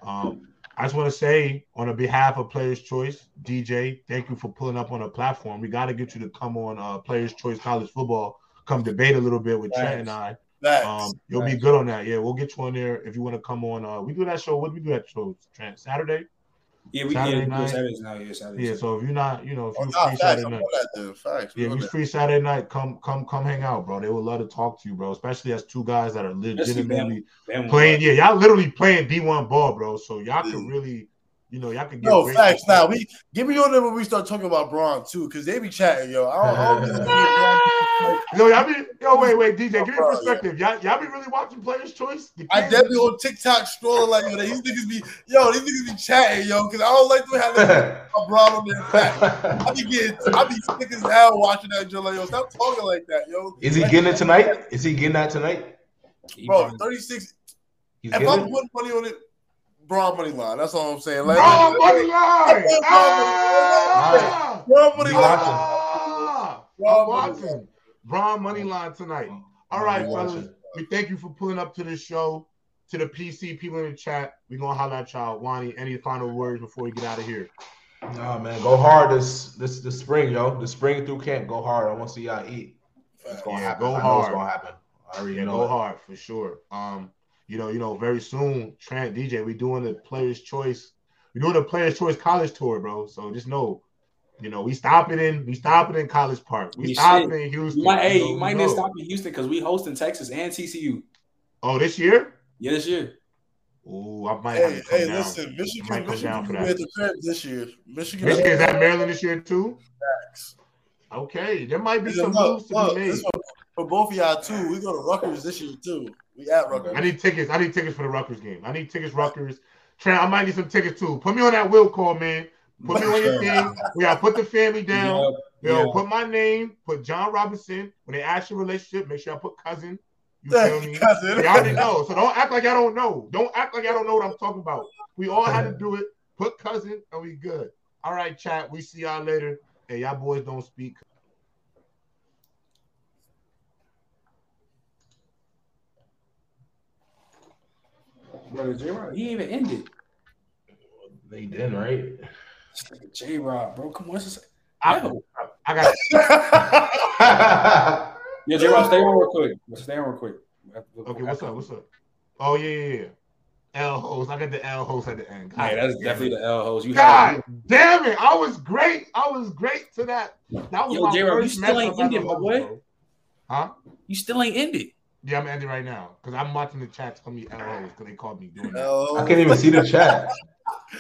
A: Um, I just want to say, on behalf of Players Choice, DJ, thank you for pulling up on a platform. We got to get you to come on uh, Players Choice College Football, come debate a little bit with Trent and I. Um, you'll be good on that. Yeah, we'll get you on there if you want to come on. Uh, we do that show. What do we do that show? Trent Saturday.
B: Yeah, we
A: Saturday
B: yeah, we do
A: night.
B: Saturdays now. Yeah, Saturdays.
A: Yeah. So if you're not, you know, if
C: oh,
A: you're
C: nah,
A: free
C: facts.
A: Saturday
C: I'm
A: night.
C: that. Facts.
A: Yeah, if you're free Saturday night, come come come hang out, bro. They would love to talk to you, bro. Especially as two guys that are legitimately
B: Damn,
A: playing. Yeah, y'all literally playing D1 ball, bro. So y'all can
C: Yeah.
A: really, you know, y'all can get
C: No,
A: great
C: facts.
A: support.
C: Now we give me on there when we start talking about Braun too, because they be chatting, yo. I don't, I don't be looking.
A: Yo, y'all be yo, wait, wait, DJ, give me
C: bro,
A: perspective. Y'all, y'all be really watching Players Choice?
C: I
A: kids?
C: definitely on TikTok strolling like yo, these niggas be yo, these niggas be chatting, yo, because I don't like to have that Braun on their back. I be getting, I be sick as hell watching that. Joe, like, yo, stop talking like that, yo.
D: Is he
C: Like,
D: getting it tonight? Is he getting that tonight?
C: bro? Thirty six.
D: He's
C: If I'm putting money on it, Braun money line. That's all I'm saying. Like,
A: Oh, money line!
C: Braun
A: Ah!
C: Braun money
D: We
C: line.
D: watching.
A: Ah!
C: Braun money
A: watching. Braun money line tonight. All right,
D: We
A: fellas. We thank you for pulling up to this show. To the PC people in the chat, we're gonna holler at y'all. Wani, any final words before we get out of here?
D: Nah, man, go hard this this this spring, yo. The spring through camp, go hard. I want to see y'all eat. It's gonna
A: Yeah,
D: happen.
A: go
D: I know
A: hard.
D: it's gonna happen. I already
A: Yeah,
D: know.
A: go
D: it.
A: hard for sure. Um, you know, you know, very soon, Trent DJ, we doing the Players Choice. We doing the Players Choice College Tour, bro. So just know, you know, we stopping in, we stopping in College Park. We
B: You
A: stopping
B: should.
A: in Houston.
B: You might, hey,
A: know,
B: you might need to
A: know.
B: stop in Houston because we hosting Texas and TCU.
A: Oh, this year?
B: Yeah, this year.
A: Ooh, I might have
C: Hey,
A: to come
C: hey,
A: down.
C: listen,
A: I might
C: Michigan,
A: come down
C: Michigan
A: for that.
C: at the crib this year. Michigan,
A: Michigan is at Maryland this year too.
C: Facts.
A: Okay, there might be some
C: Look,
A: moves to
C: look,
A: be made.
C: one for both of y'all too. We go to Rutgers this year too. We at Rutgers.
A: I need tickets. I need tickets for the Rutgers game. I need tickets, Rutgers. Trent, I might need some tickets too. Put me on that will call, man. Put me on your thing. We gotta put the family down.
B: Yeah,
A: Yo,
B: yeah.
A: put my name, put John Robinson. When they ask your relationship, make sure I put cousin. You feel me?
C: Cousin.
A: Y'all already know. So don't act like y'all don't know. Don't act like y'all don't know what I'm talking about. We all had to do it. Put cousin and we good. All right, chat. We see y'all later. Hey, y'all boys don't speak.
B: Brother J Rob, he even ended.
D: They did, right?
B: J Rob, bro, come on. Let's just,
A: I,
B: Yo.
A: I got
B: yeah, J Rob, stay on real quick. Stay on real quick.
A: okay. What's up? What's up? Oh yeah, yeah, yeah. L host. I got the L host at the end. God,
B: Hey, that's definitely
A: it.
B: the L host. You
A: God
B: have
A: damn it! I was great. I was great to that. That was
B: Yo,
A: my
B: J-Rob, you still ain't ended, my boy.
A: Huh?
B: you still ain't ended.
A: Yeah, I'm ending right now because I'm watching the chat tell me L host because they called me doing that.
C: No.
D: I can't even see the chat.